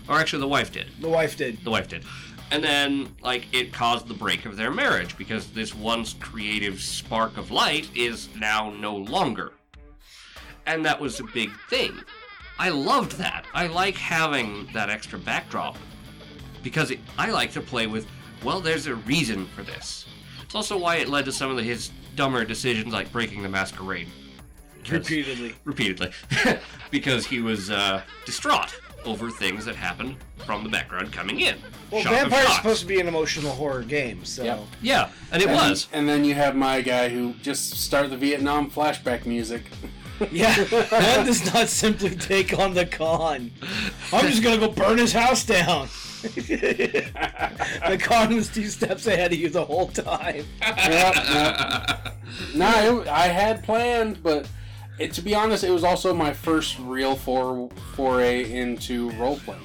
Or actually, the wife did. The wife did. The wife did. And then, like, it caused the break of their marriage because this once creative spark of light is now no longer. And that was a big thing. I loved that. I like having that extra backdrop because it, I like to play with, well, there's a reason for this. It's also why it led to some of the, his dumber decisions like breaking the masquerade. Because- Repeatedly. repeatedly because he was uh, distraught over things that happen from the background coming in. Well, Shock of Vampire's supposed to be an emotional horror game, so. Yep. Yeah, and it And- was. And then you have my guy who just started the Vietnam flashback music. Yeah, that does not simply take on the con. I'm just gonna go burn his house down. the con was two steps ahead of you the whole time. yep, yep. No, it, I had planned, but it, to be honest, it was also my first real for, foray into role playing.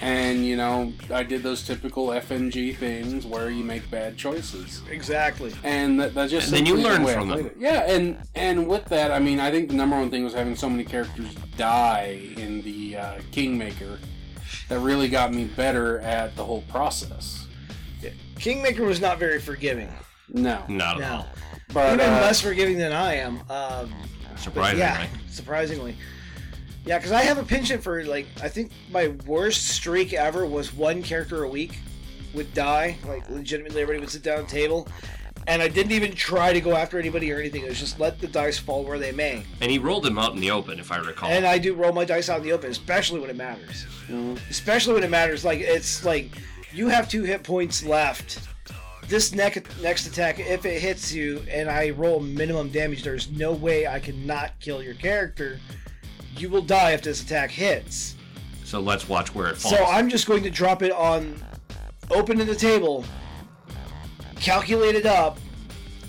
And you know, I did those typical FNG things where you make bad choices, Exactly. and that, that just And then you simply the learn from them. it. Yeah, and and with that, I mean, I think the number one thing was having so many characters die in the uh, Kingmaker that really got me better at the whole process. Kingmaker was not very forgiving. No, Not at No. all. but Even uh, less forgiving than I am. Um, Surprisingly. yeah, surprisingly. Yeah, because I have a penchant for like I think my worst streak ever was one character a week would die. Like legitimately, everybody would sit down at the table, and I didn't even try to go after anybody or anything. It was just let the dice fall where they may. And he rolled them out in the open, if I recall. And I do roll my dice out in the open, especially when it matters. Mm-hmm. Especially when it matters. Like it's like you have two hit points left. This next next attack, if it hits you and I roll minimum damage, there's no way I can not kill your character. You will die if this attack hits. so let's watch where it falls. So I'm just going to drop it on open in the table, calculate it up,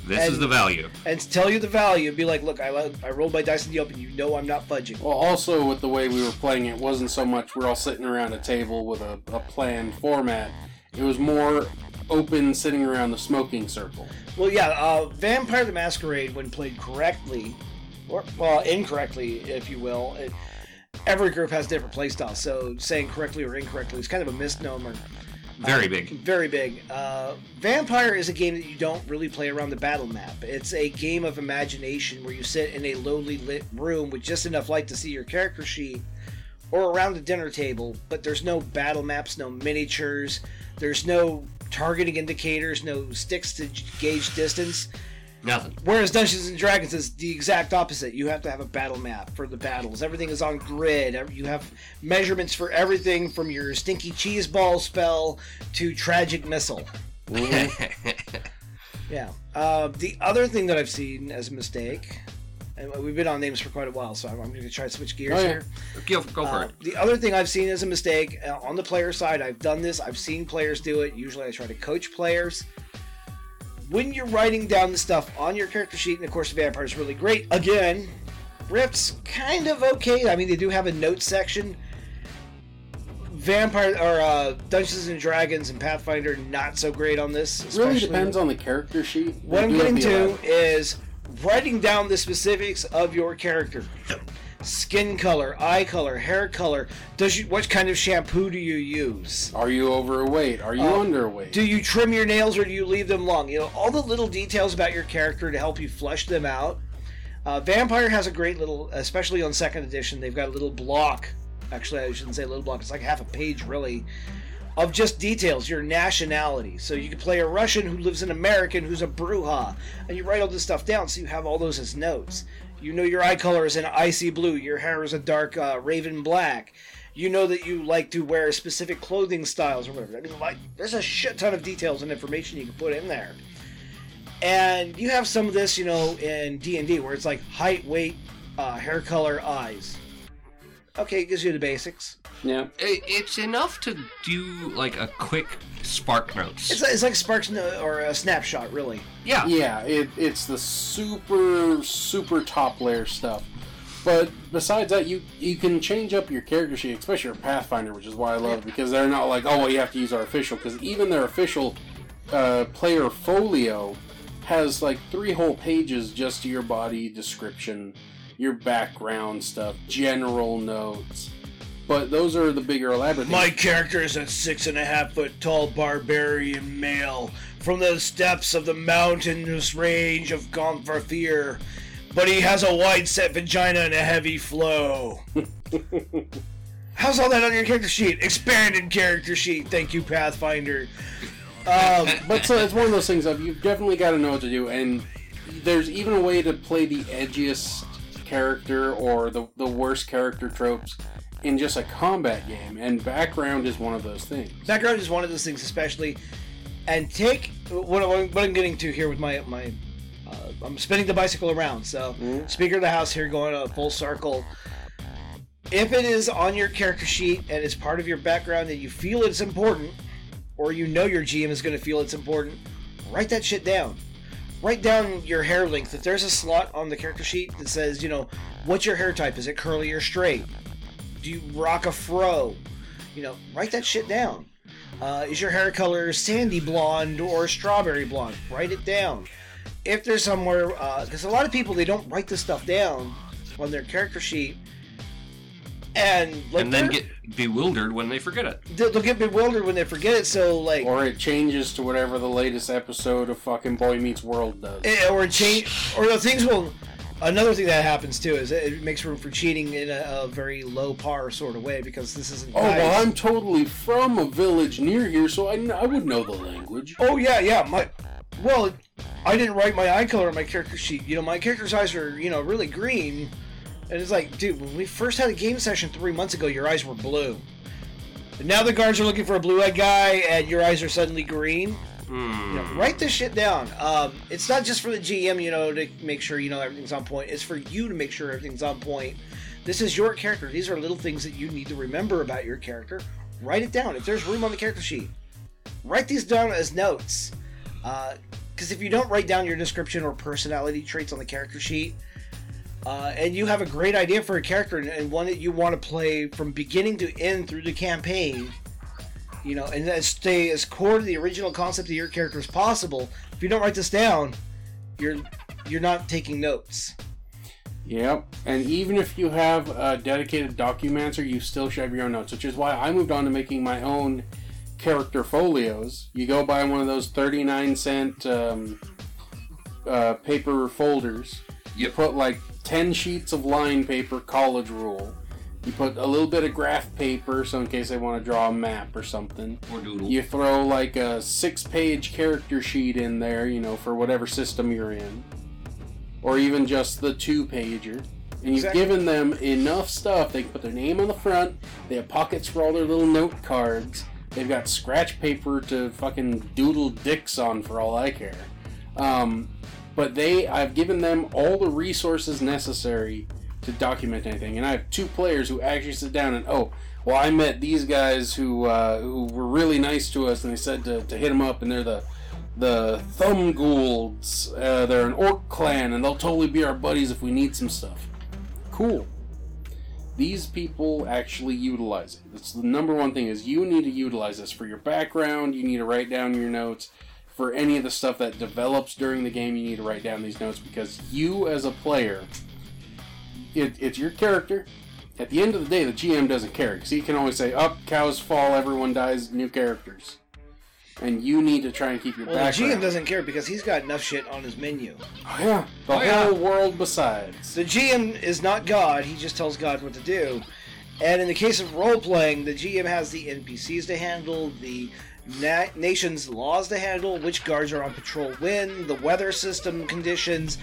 This is the value. and tell you the value be like, look, I, I rolled my dice in the open. You know I'm not fudging. Well, also with the way we were playing, it wasn't so much we're all sitting around a table with a, a planned format. It was more open, sitting around the smoking circle. Well, yeah, uh, Vampire the Masquerade, when played correctly, or well, incorrectly, if you will, it, every group has different playstyles. So saying correctly or incorrectly is kind of a misnomer. Very big. Very big. Uh, Vampire is a game that you don't really play around the battle map. It's a game of imagination where you sit in a lowly lit room with just enough light to see your character sheet or around a dinner table, but there's no battle maps, no miniatures, there's no targeting indicators, no sticks to gauge distance. Nothing. Whereas Dungeons and Dragons is the exact opposite. You have to have a battle map for the battles. Everything is on grid. You have measurements for everything from your stinky cheese ball spell to tragic missile. Yeah. Uh, the other thing that I've seen as a mistake, and we've been on names for quite a while, so I'm, I'm going to try to switch gears Oh, yeah. here. go, go for Uh, it. the other thing I've seen as a mistake uh, on the player side, I've done this. I've seen players do it. Usually, I try to coach players. When you're writing down the stuff on your character sheet, and of course, Vampire is really great. Again, Rifts kind of okay. I mean, they do have a notes section. Vampire or uh, Dungeons and Dragons and Pathfinder not so great on this. It really depends on the character sheet. what I'm They do have getting to elaborate- is writing down the specifics of your character. Skin color, eye color, hair color. Does you what kind of shampoo do you use? Are you overweight? Are you Uh, underweight? Do you trim your nails or do you leave them long? You know, all the little details about your character to help you flesh them out. Uh, Vampire has a great little, especially on second edition, they've got a little block. Actually, I shouldn't say little block. It's like half a page, really, of just details. Your nationality. So you could play a Russian who lives in American who's a Brujah, and you write all this stuff down, so you have all those as notes. You know your eye color is an icy blue. Your hair is a dark uh, raven black. You know that you like to wear specific clothing styles or whatever. I mean, like, there's a shit ton of details and information you can put in there. And you have some of this, you know, in D and D where it's like height, weight, uh, hair color, eyes. Okay, it gives you the basics. yeah. It, it's enough to do like a quick spark notes. It's, it's like Sparks no- or a snapshot, really. yeah. Yeah, it, it's the super super top layer stuff. But besides that, you you can change up your character sheet, especially your Pathfinder, which is why I love it, because they're not like, oh, well, you have to use our official, because even their official uh, player folio has like three whole pages just to your body description, your background stuff, general notes. But those are the bigger elaborate. My character is a six and a half foot tall barbarian male from the steppes of the mountainous range of Gonfarthir, but he has a wide set vagina and a heavy flow. How's all that on your character sheet? Expanded character sheet. Thank you, Pathfinder. Um, but so it's one of those things of you've definitely got to know what to do, and there's even a way to play the edgiest character or the the worst character tropes in just a combat game, and background is one of those things. background is one of those things, especially. And take what, what I'm getting to here with my my. Uh, I'm spinning the bicycle around. So, speaker of the house here, going a full circle. If it is on your character sheet and it's part of your background that you feel it's important, or you know your GM is going to feel it's important, write that shit down. Write down your hair length. If there's a slot on the character sheet that says, you know, what's your hair type? Is it curly or straight? Do you rock a fro? You know, write that shit down. Uh, is your hair color sandy blonde or strawberry blonde? Write it down. If there's somewhere, because a lot of people they don't write this stuff down on their character sheet, and like and then get bewildered when they forget it. they'll they'll get bewildered when they forget it. So like, Or it changes to whatever the latest episode of fucking Boy Meets World does. Eh, or change or the things will another thing that happens too is it makes room for cheating in a, a very low par sort of way because this isn't Oh well, I'm totally from a village near here, so I, I would know the language. oh yeah yeah my well i didn't write my eye color on my character sheet you know my character's eyes are you know really green and it's like dude when we first had a game session three months ago your eyes were blue and now the guards are looking for a blue-eyed guy and your eyes are suddenly green Hmm. You know, write this shit down. Um, it's not just for the GM, you know, to make sure you know everything's on point. It's for you to make sure everything's on point. This is your character. These are little things that you need to remember about your character. Write it down. If there's room on the character sheet, write these down as notes. Uh, because if you don't write down your description or personality traits on the character sheet, uh, and you have a great idea for a character and, and one that you want to play from beginning to end through the campaign, you know, and then stay as core to the original concept of your character as possible. If you don't write this down, you're you're not taking notes. Yep. And even if you have a dedicated documenter, you still should have your own notes, which is why I moved on to making my own character folios. You go buy one of those 39 cent um, uh, paper folders. You put like 10 sheets of line paper, college rule. You put a little bit of graph paper, so in case they want to draw a map or something. Or doodle. You throw like a six page character sheet in there, you know, for whatever system you're in. Or even just the two pager. And you've Exactly. given them enough stuff. They can put their name on the front, they have pockets for all their little note cards, they've got scratch paper to fucking doodle dicks on for all I care. Um, but they, I've given them all the resources necessary to document anything. And I have two players who actually sit down and, oh, well, I met these guys who uh, who were really nice to us, and they said to, to hit them up, and they're the the Thumb Goulds. Uh, they're an orc clan, and they'll totally be our buddies if we need some stuff. Cool. These people actually utilize it. That's the number one thing is you need to utilize this for your background. You need to write down your notes. For any of the stuff that develops during the game, you need to write down these notes because you, as a player, it, it's your character. At the end of the day, the GM doesn't care because he can always say, "Up, cows fall, everyone dies, new characters," and you need to try and keep your Well, the. GM doesn't care because he's got enough shit on his menu. Oh, yeah, the Oh, yeah. whole world besides. The GM is not God, he just tells God what to do. And in the case of role playing, the GM has the NPCs to handle, the na- nation's laws to handle, which guards are on patrol when, the weather system conditions,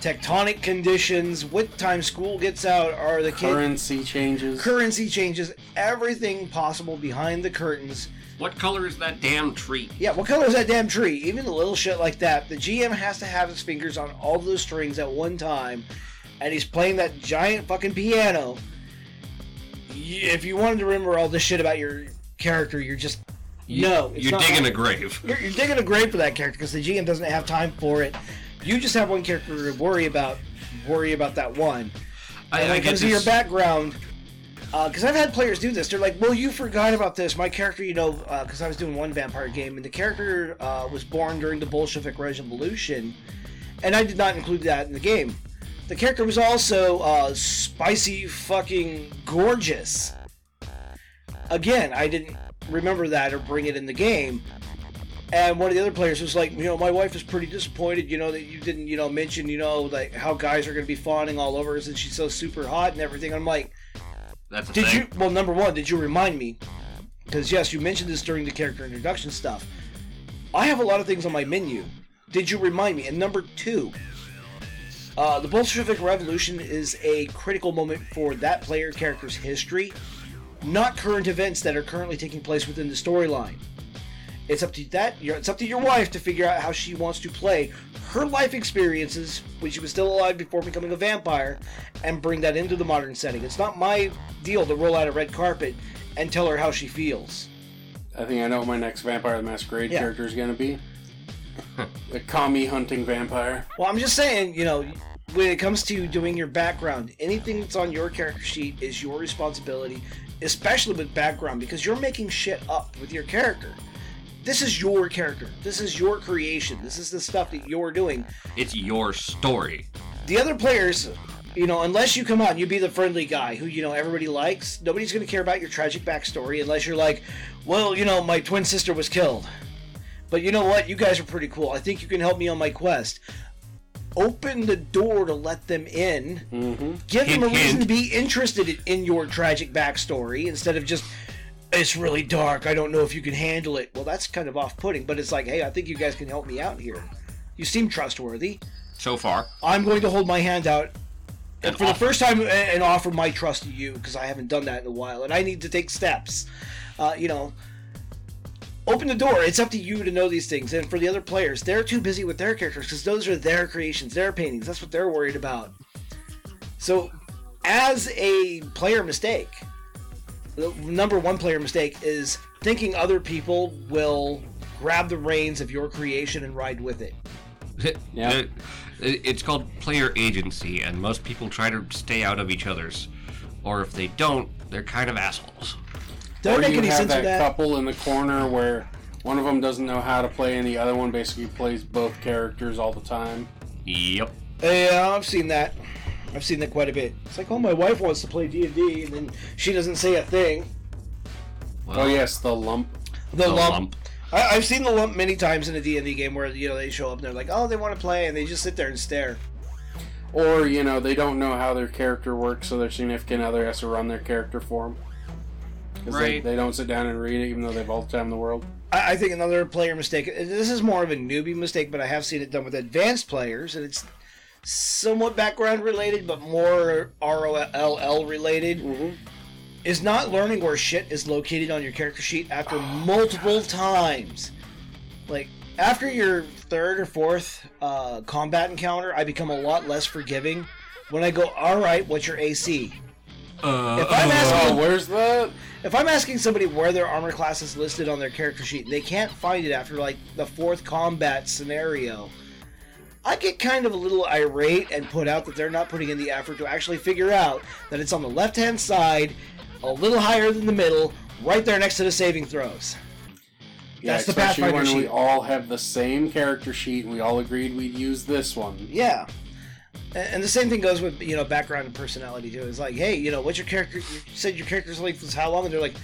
tectonic conditions, what time school gets out, are the kids. Currency changes. Currency changes, everything possible behind the curtains. What color is that damn tree? Yeah, what color is that damn tree? Even the little shit like that. The GM has to have his fingers on all those strings at one time, and he's playing that giant fucking piano. If you wanted to remember all this shit about your character, you're just You, no. It's you're digging a grave. You're, you're digging a grave for that character because the GM doesn't have time for it. You just have one character to worry about. Worry about that one. I, And I when it get comes to your background, because I've had players do this, they're like, "Well, you forgot about this. My character, you know, because I was doing one vampire game, and the character uh, was born during the Bolshevik Revolution, and I did not include that in the game. The character was also uh, spicy, fucking gorgeous. Again, I didn't remember that or bring it in the game." And one of the other players was like, you know, my wife is pretty disappointed, you know, that you didn't, you know, mention, you know, like how guys are going to be fawning all over us and she's so super hot and everything. I'm like, That's a did thing. you? Well, number one, did you remind me? Because yes, you mentioned this during the character introduction stuff. I have a lot of things on my menu. Did you remind me? And number two, uh, the Bolshevik Revolution is a critical moment for that player character's history, not current events that are currently taking place within the storyline. It's up to that. Your, it's up to your wife to figure out how she wants to play her life experiences when she was still alive before becoming a vampire, and bring that into the modern setting. It's not my deal to roll out a red carpet and tell her how she feels. I think I know what my next Vampire the Masquerade Yeah. character is going to be. a commie hunting vampire. Well, I'm just saying, you know, when it comes to doing your background, anything that's on your character sheet is your responsibility, especially with background, because you're making shit up with your character. This is your character. This is your creation. This is the stuff that you're doing. It's your story. The other players, you know, unless you come out and you be the friendly guy who, you know, everybody likes, nobody's going to care about your tragic backstory unless you're like, well, you know, my twin sister was killed. But you know what? You guys are pretty cool. I think you can help me on my quest. Open the door to let them in. Mm-hmm. Give them a Hint, reason hint. to be interested in- in your tragic backstory instead of just, it's really dark. I don't know if you can handle it. Well, that's kind of off putting, but it's like, hey, I think you guys can help me out here. You seem trustworthy. So far, I'm going to hold my hand out And for the first time and offer my trust to you because I haven't done that in a while and I need to take steps. Uh, you know, open the door. It's up to you to know these things. And for the other players, they're too busy with their characters because those are their creations, their paintings. That's what they're worried about. So, as a player mistake, the number one player mistake is thinking other people will grab the reins of your creation and ride with it. Yeah. It- It's called player agency, and most people try to stay out of each other's. Or if they don't, they're kind of assholes. Don't or make you any have sense that, that. couple in the corner where one of them doesn't know how to play and the other one basically plays both characters all the time. Yep. Yeah, uh, I've seen that. I've seen that quite a bit. It's like, oh, my wife wants to play D and D, and then she doesn't say a thing. Well, oh yes, the lump. The, the lump. lump. I, I've seen the lump many times in a D and D game where you know they show up and they're like, oh, they want to play, and they just sit there and stare. Or you know they don't know how their character works, so their significant other has to run their character for them. Because Right. they, they don't sit down and read it, even though they've all the time in the world. I, I think another player mistake. This is more of a newbie mistake, but I have seen it done with advanced players, and it's somewhat background related, but more ROLL related. Is not learning where shit is located on your character sheet after multiple times. Like after your third or fourth uh, combat encounter, I become a lot less forgiving. When I go, all right, what's your AC? Uh, If I'm Oh, asking, where's that? if I'm asking somebody where their armor class is listed on their character sheet and they can't find it after like the fourth combat scenario, I get kind of a little irate and put out that they're not putting in the effort to actually figure out that it's on the left hand side, a little higher than the middle, right there next to the saving throws. Yeah, That's the especially Pathfinder when we all have the same character sheet and we all agreed we'd use this one. Yeah. And the same thing goes with you know background and personality too. It's like, hey, you know, what's your character? You said your character's length was how long? And they're like,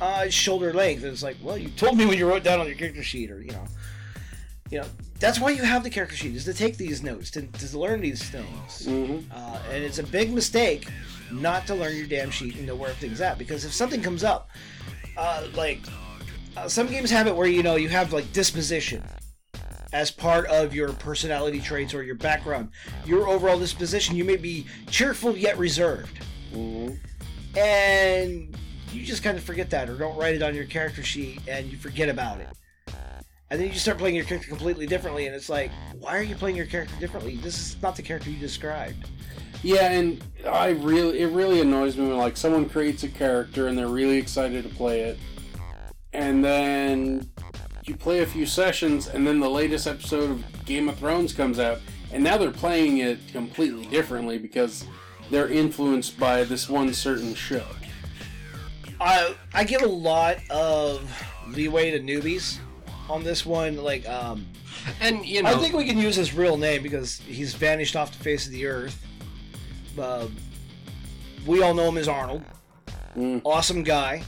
uh, shoulder length. And it's like, well, you told me when you wrote down on your character sheet, or you know, you know, that's why you have the character sheet is to take these notes, to, to learn these things. Mhm. Uh, and it's a big mistake not to learn your damn sheet and know where things at because if something comes up, uh, like uh, some games have it where you know you have like disposition as part of your personality traits or your background, your overall disposition. You may be cheerful yet reserved, Mhm. and you just kind of forget that or don't write it on your character sheet and you forget about it. And then you start playing your character completely differently, and it's like, why are you playing your character differently? This is not the character you described. Yeah, and I really it really annoys me when like someone creates a character and they're really excited to play it, and then you play a few sessions, and then the latest episode of Game of Thrones comes out, and now they're playing it completely differently because they're influenced by this one certain show. I I give a lot of leeway to newbies on this one. Like, um, and you know, I think we can use his real name because he's vanished off the face of the earth. Uh, we all know him as Arnold. Mm. Awesome guy.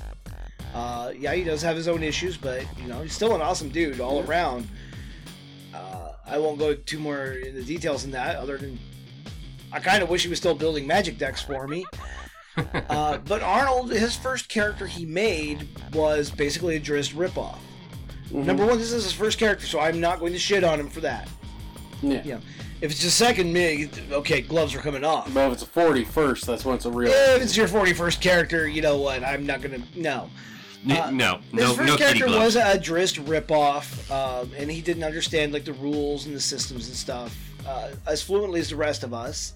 Uh, yeah, he does have his own issues, but you know he's still an awesome dude all around. Uh, I won't go too more into the details than that, other than I kind of wish he was still building magic decks for me. uh, but Arnold, his first character he made was basically a Drizzt ripoff. Number one, this is his first character, so I'm not going to shit on him for that. Yeah. Know, if it's your second mig, okay, gloves are coming off. But if it's a 41st, that's when it's a real. If it's your 41st character, you know what? I'm not gonna. No. Uh, no, His no, first no character was a Drizzt ripoff, um, and he didn't understand like the rules and the systems and stuff uh, as fluently as the rest of us.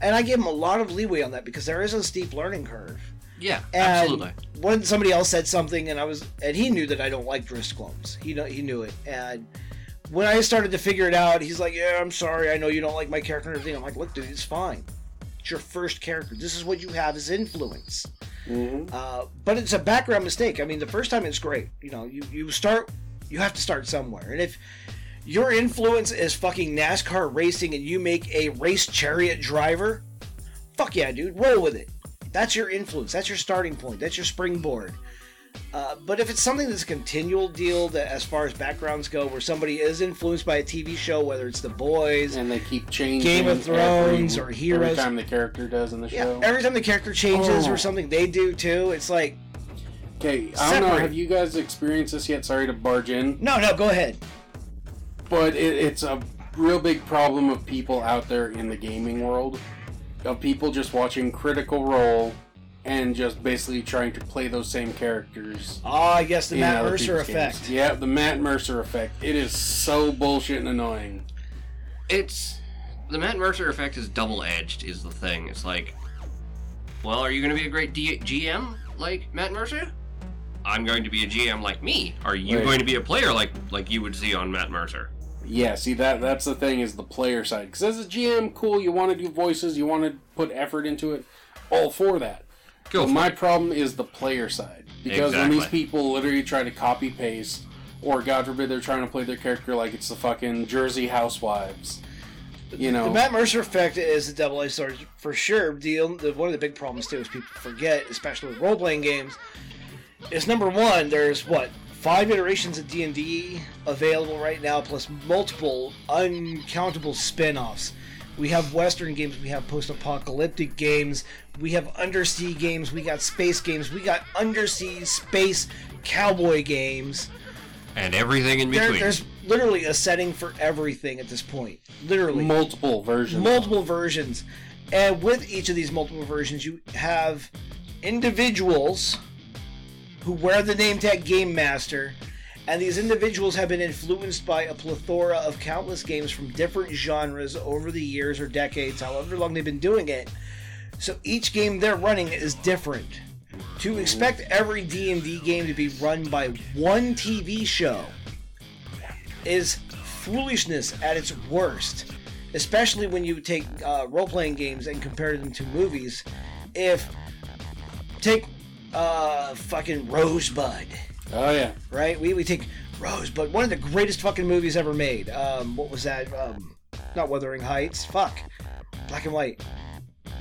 And I give him a lot of leeway on that because there is a steep learning curve. yeah, And absolutely. when somebody else said something, and I was, and he knew that I don't like Drizzt clones. He know, he knew it, and when I started to figure it out, he's like, "Yeah, I'm sorry. I know you don't like my character and everything." I'm like, "Look, dude, it's fine. Your first character. This is what you have as influence." Mhm. Uh, but it's a background mistake. I mean, the first time it's great. You know, you, you start, you have to start somewhere. And if your influence is fucking NASCAR racing and you make a race chariot driver, fuck yeah, dude, roll with it. That's your influence. That's your starting point. That's your springboard. Uh, but if it's something that's a continual deal, that as far as backgrounds go, where somebody is influenced by a TV show, whether it's The Boys, And they keep changing. Game of Thrones every, or Heroes. Every time the character does in the yeah, show. every time the character changes Oh. or something, they do too. It's like, Okay, I don't know. Have you guys experienced this yet? Sorry to barge in, no, no, go ahead. but it, it's a real big problem of people out there in the gaming world, of people just watching Critical Role and just basically trying to play those same characters. Ah, yes, the Matt Mercer people's games. effect. Yeah, the Matt Mercer effect. It is so bullshit and annoying. it's the Matt Mercer effect is double edged. Is the thing? It's like, well, are you going to be a great D- GM like Matt Mercer? I'm going to be a GM like me. Are you Right. going to be a player like like you would see on Matt Mercer? Yeah, see that that's the thing is the player side. Because as a GM, cool, you want to do voices, you want to put effort into it, all for that. Go But my it. problem is the player side because when these people literally try to copy paste, or God forbid they're trying to play their character like it's the fucking Jersey Housewives, you know. The Matt Mercer effect is a double-edged sword for sure. The, the one of the big problems too is people forget, especially with role-playing games, is number one. There's what five iterations of D and D available right now, plus multiple uncountable spin-offs. We have Western games, we have post-apocalyptic games, we have undersea games, we got space games, we got undersea space cowboy games. And everything in There, between. there's literally a setting for everything at this point. Literally multiple versions. multiple versions. And with each of these multiple versions, you have individuals who wear the name tag Game Master, and these individuals have been influenced by a plethora of countless games from different genres over the years or decades, however long they've been doing it. So each game they're running is different. To expect every D&D game to be run by one TV show is foolishness at its worst. Especially when you take uh, role-playing games and compare them to movies. If take uh, fucking Rosebud, oh yeah, right? We we take Rosebud, one of the greatest fucking movies ever made. Um, what was that? Um, not Wuthering Heights. Fuck, black and white.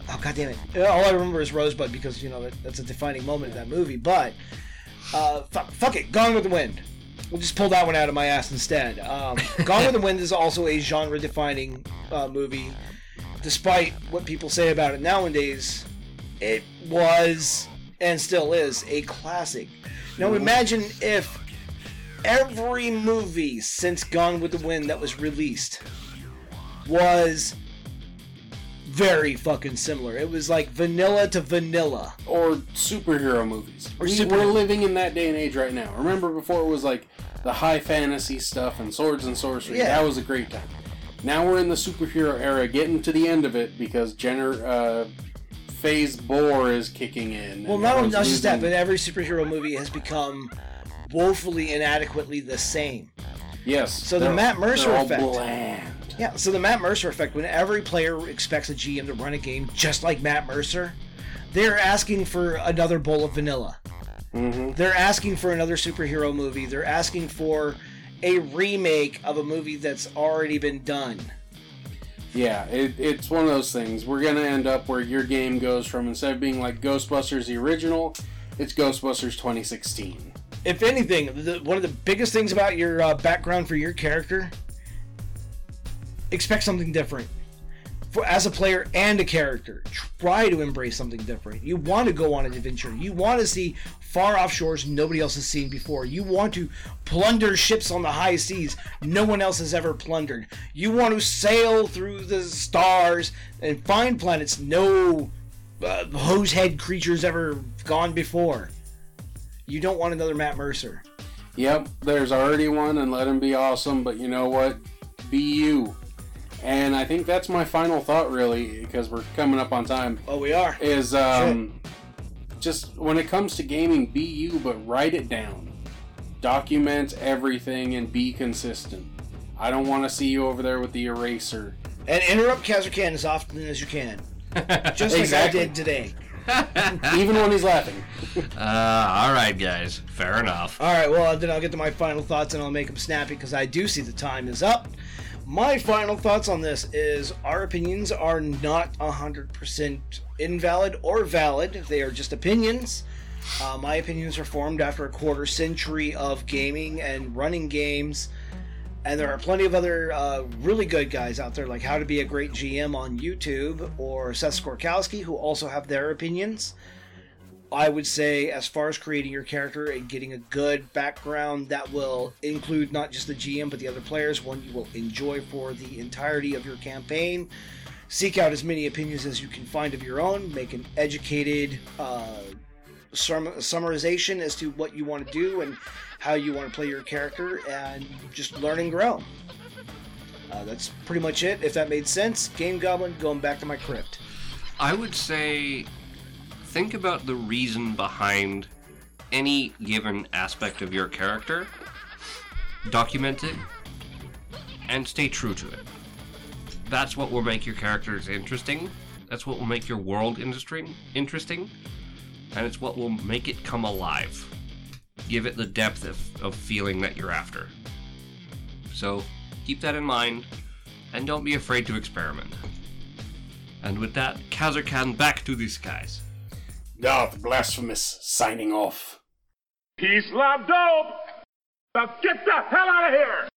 Oh god damn it! All I remember is Rosebud because you know that, that's a defining moment in that movie. But uh, fuck, fuck it, Gone with the Wind. We'll just pull that one out of my ass instead. Um, Gone with the Wind is also a genre-defining uh, movie. Despite what people say about it nowadays, it was and still is a classic. Now imagine if every movie since Gone with the Wind that was released was very fucking similar. It was like vanilla to vanilla. or superhero movies. Or we, super- We're living in that day and age right now. Remember before it was like the high fantasy stuff and swords and sorcery. Yeah. That was a great time. Now we're in the superhero era, getting to the end of it because Jenner uh, Phase Four is kicking in. Well, not, just that, but every superhero movie has become woefully inadequately the same. yes. So the Matt Mercer effect. bland. Yeah, so the Matt Mercer effect, when every player expects a GM to run a game just like Matt Mercer, they're asking for another bowl of vanilla. Mm-hmm. They're asking for another superhero movie. They're asking for a remake of a movie that's already been done. Yeah, it, it's one of those things. We're gonna end up where your game goes from instead of being like Ghostbusters the original, it's Ghostbusters 2016. If anything, the, one of the biggest things about your uh, background for your character, expect something different. For as a player and a character, try to embrace something different. You want to go on an adventure. You want to see far off shores nobody else has seen before. You want to plunder ships on the high seas no one else has ever plundered. You want to sail through the stars and find planets no uh, hose-head creatures ever gone before. You don't want another Matt Mercer. Yep, there's already one, and let him be awesome. But you know what? Be you. And I think that's my final thought, really, because we're coming up on time. Oh, we are. Is um, just when it comes to gaming, be you, but write it down. Document everything and be consistent. I don't want to see you over there with the eraser. And interrupt Kazurkan as often as you can. Just like I did today. Even when he's laughing. Uh, all right, guys. Fair enough. All right, well, then I'll get to my final thoughts and I'll make them snappy because I do see the time is up. My final thoughts on this is our opinions are not 100% invalid or valid. They are just opinions. Uh, my opinions are formed after a quarter century of gaming and running games. And there are plenty of other uh, really good guys out there, like How to Be a Great GM on YouTube or Seth Skorkowski, who also have their opinions. I would say, as far as creating your character and getting a good background that will include not just the GM but the other players, one you will enjoy for the entirety of your campaign. Seek out as many opinions as you can find of your own. Make an educated uh, sum- summarization as to what you want to do and how you want to play your character, and just learn and grow. Uh, that's pretty much it. If that made sense, Game Goblin, going back to my crypt. I would say think about the reason behind any given aspect of your character, document it, and stay true to it. That's what will make your characters interesting. That's what will make your world interesting. Interesting, and it's what will make it come alive. Give it the depth of, of feeling that you're after. So keep that in mind, and don't be afraid to experiment. And with that, Kazurkan back to the skies. Darth Blasphemous signing off. He's locked up. Now get the hell out of here!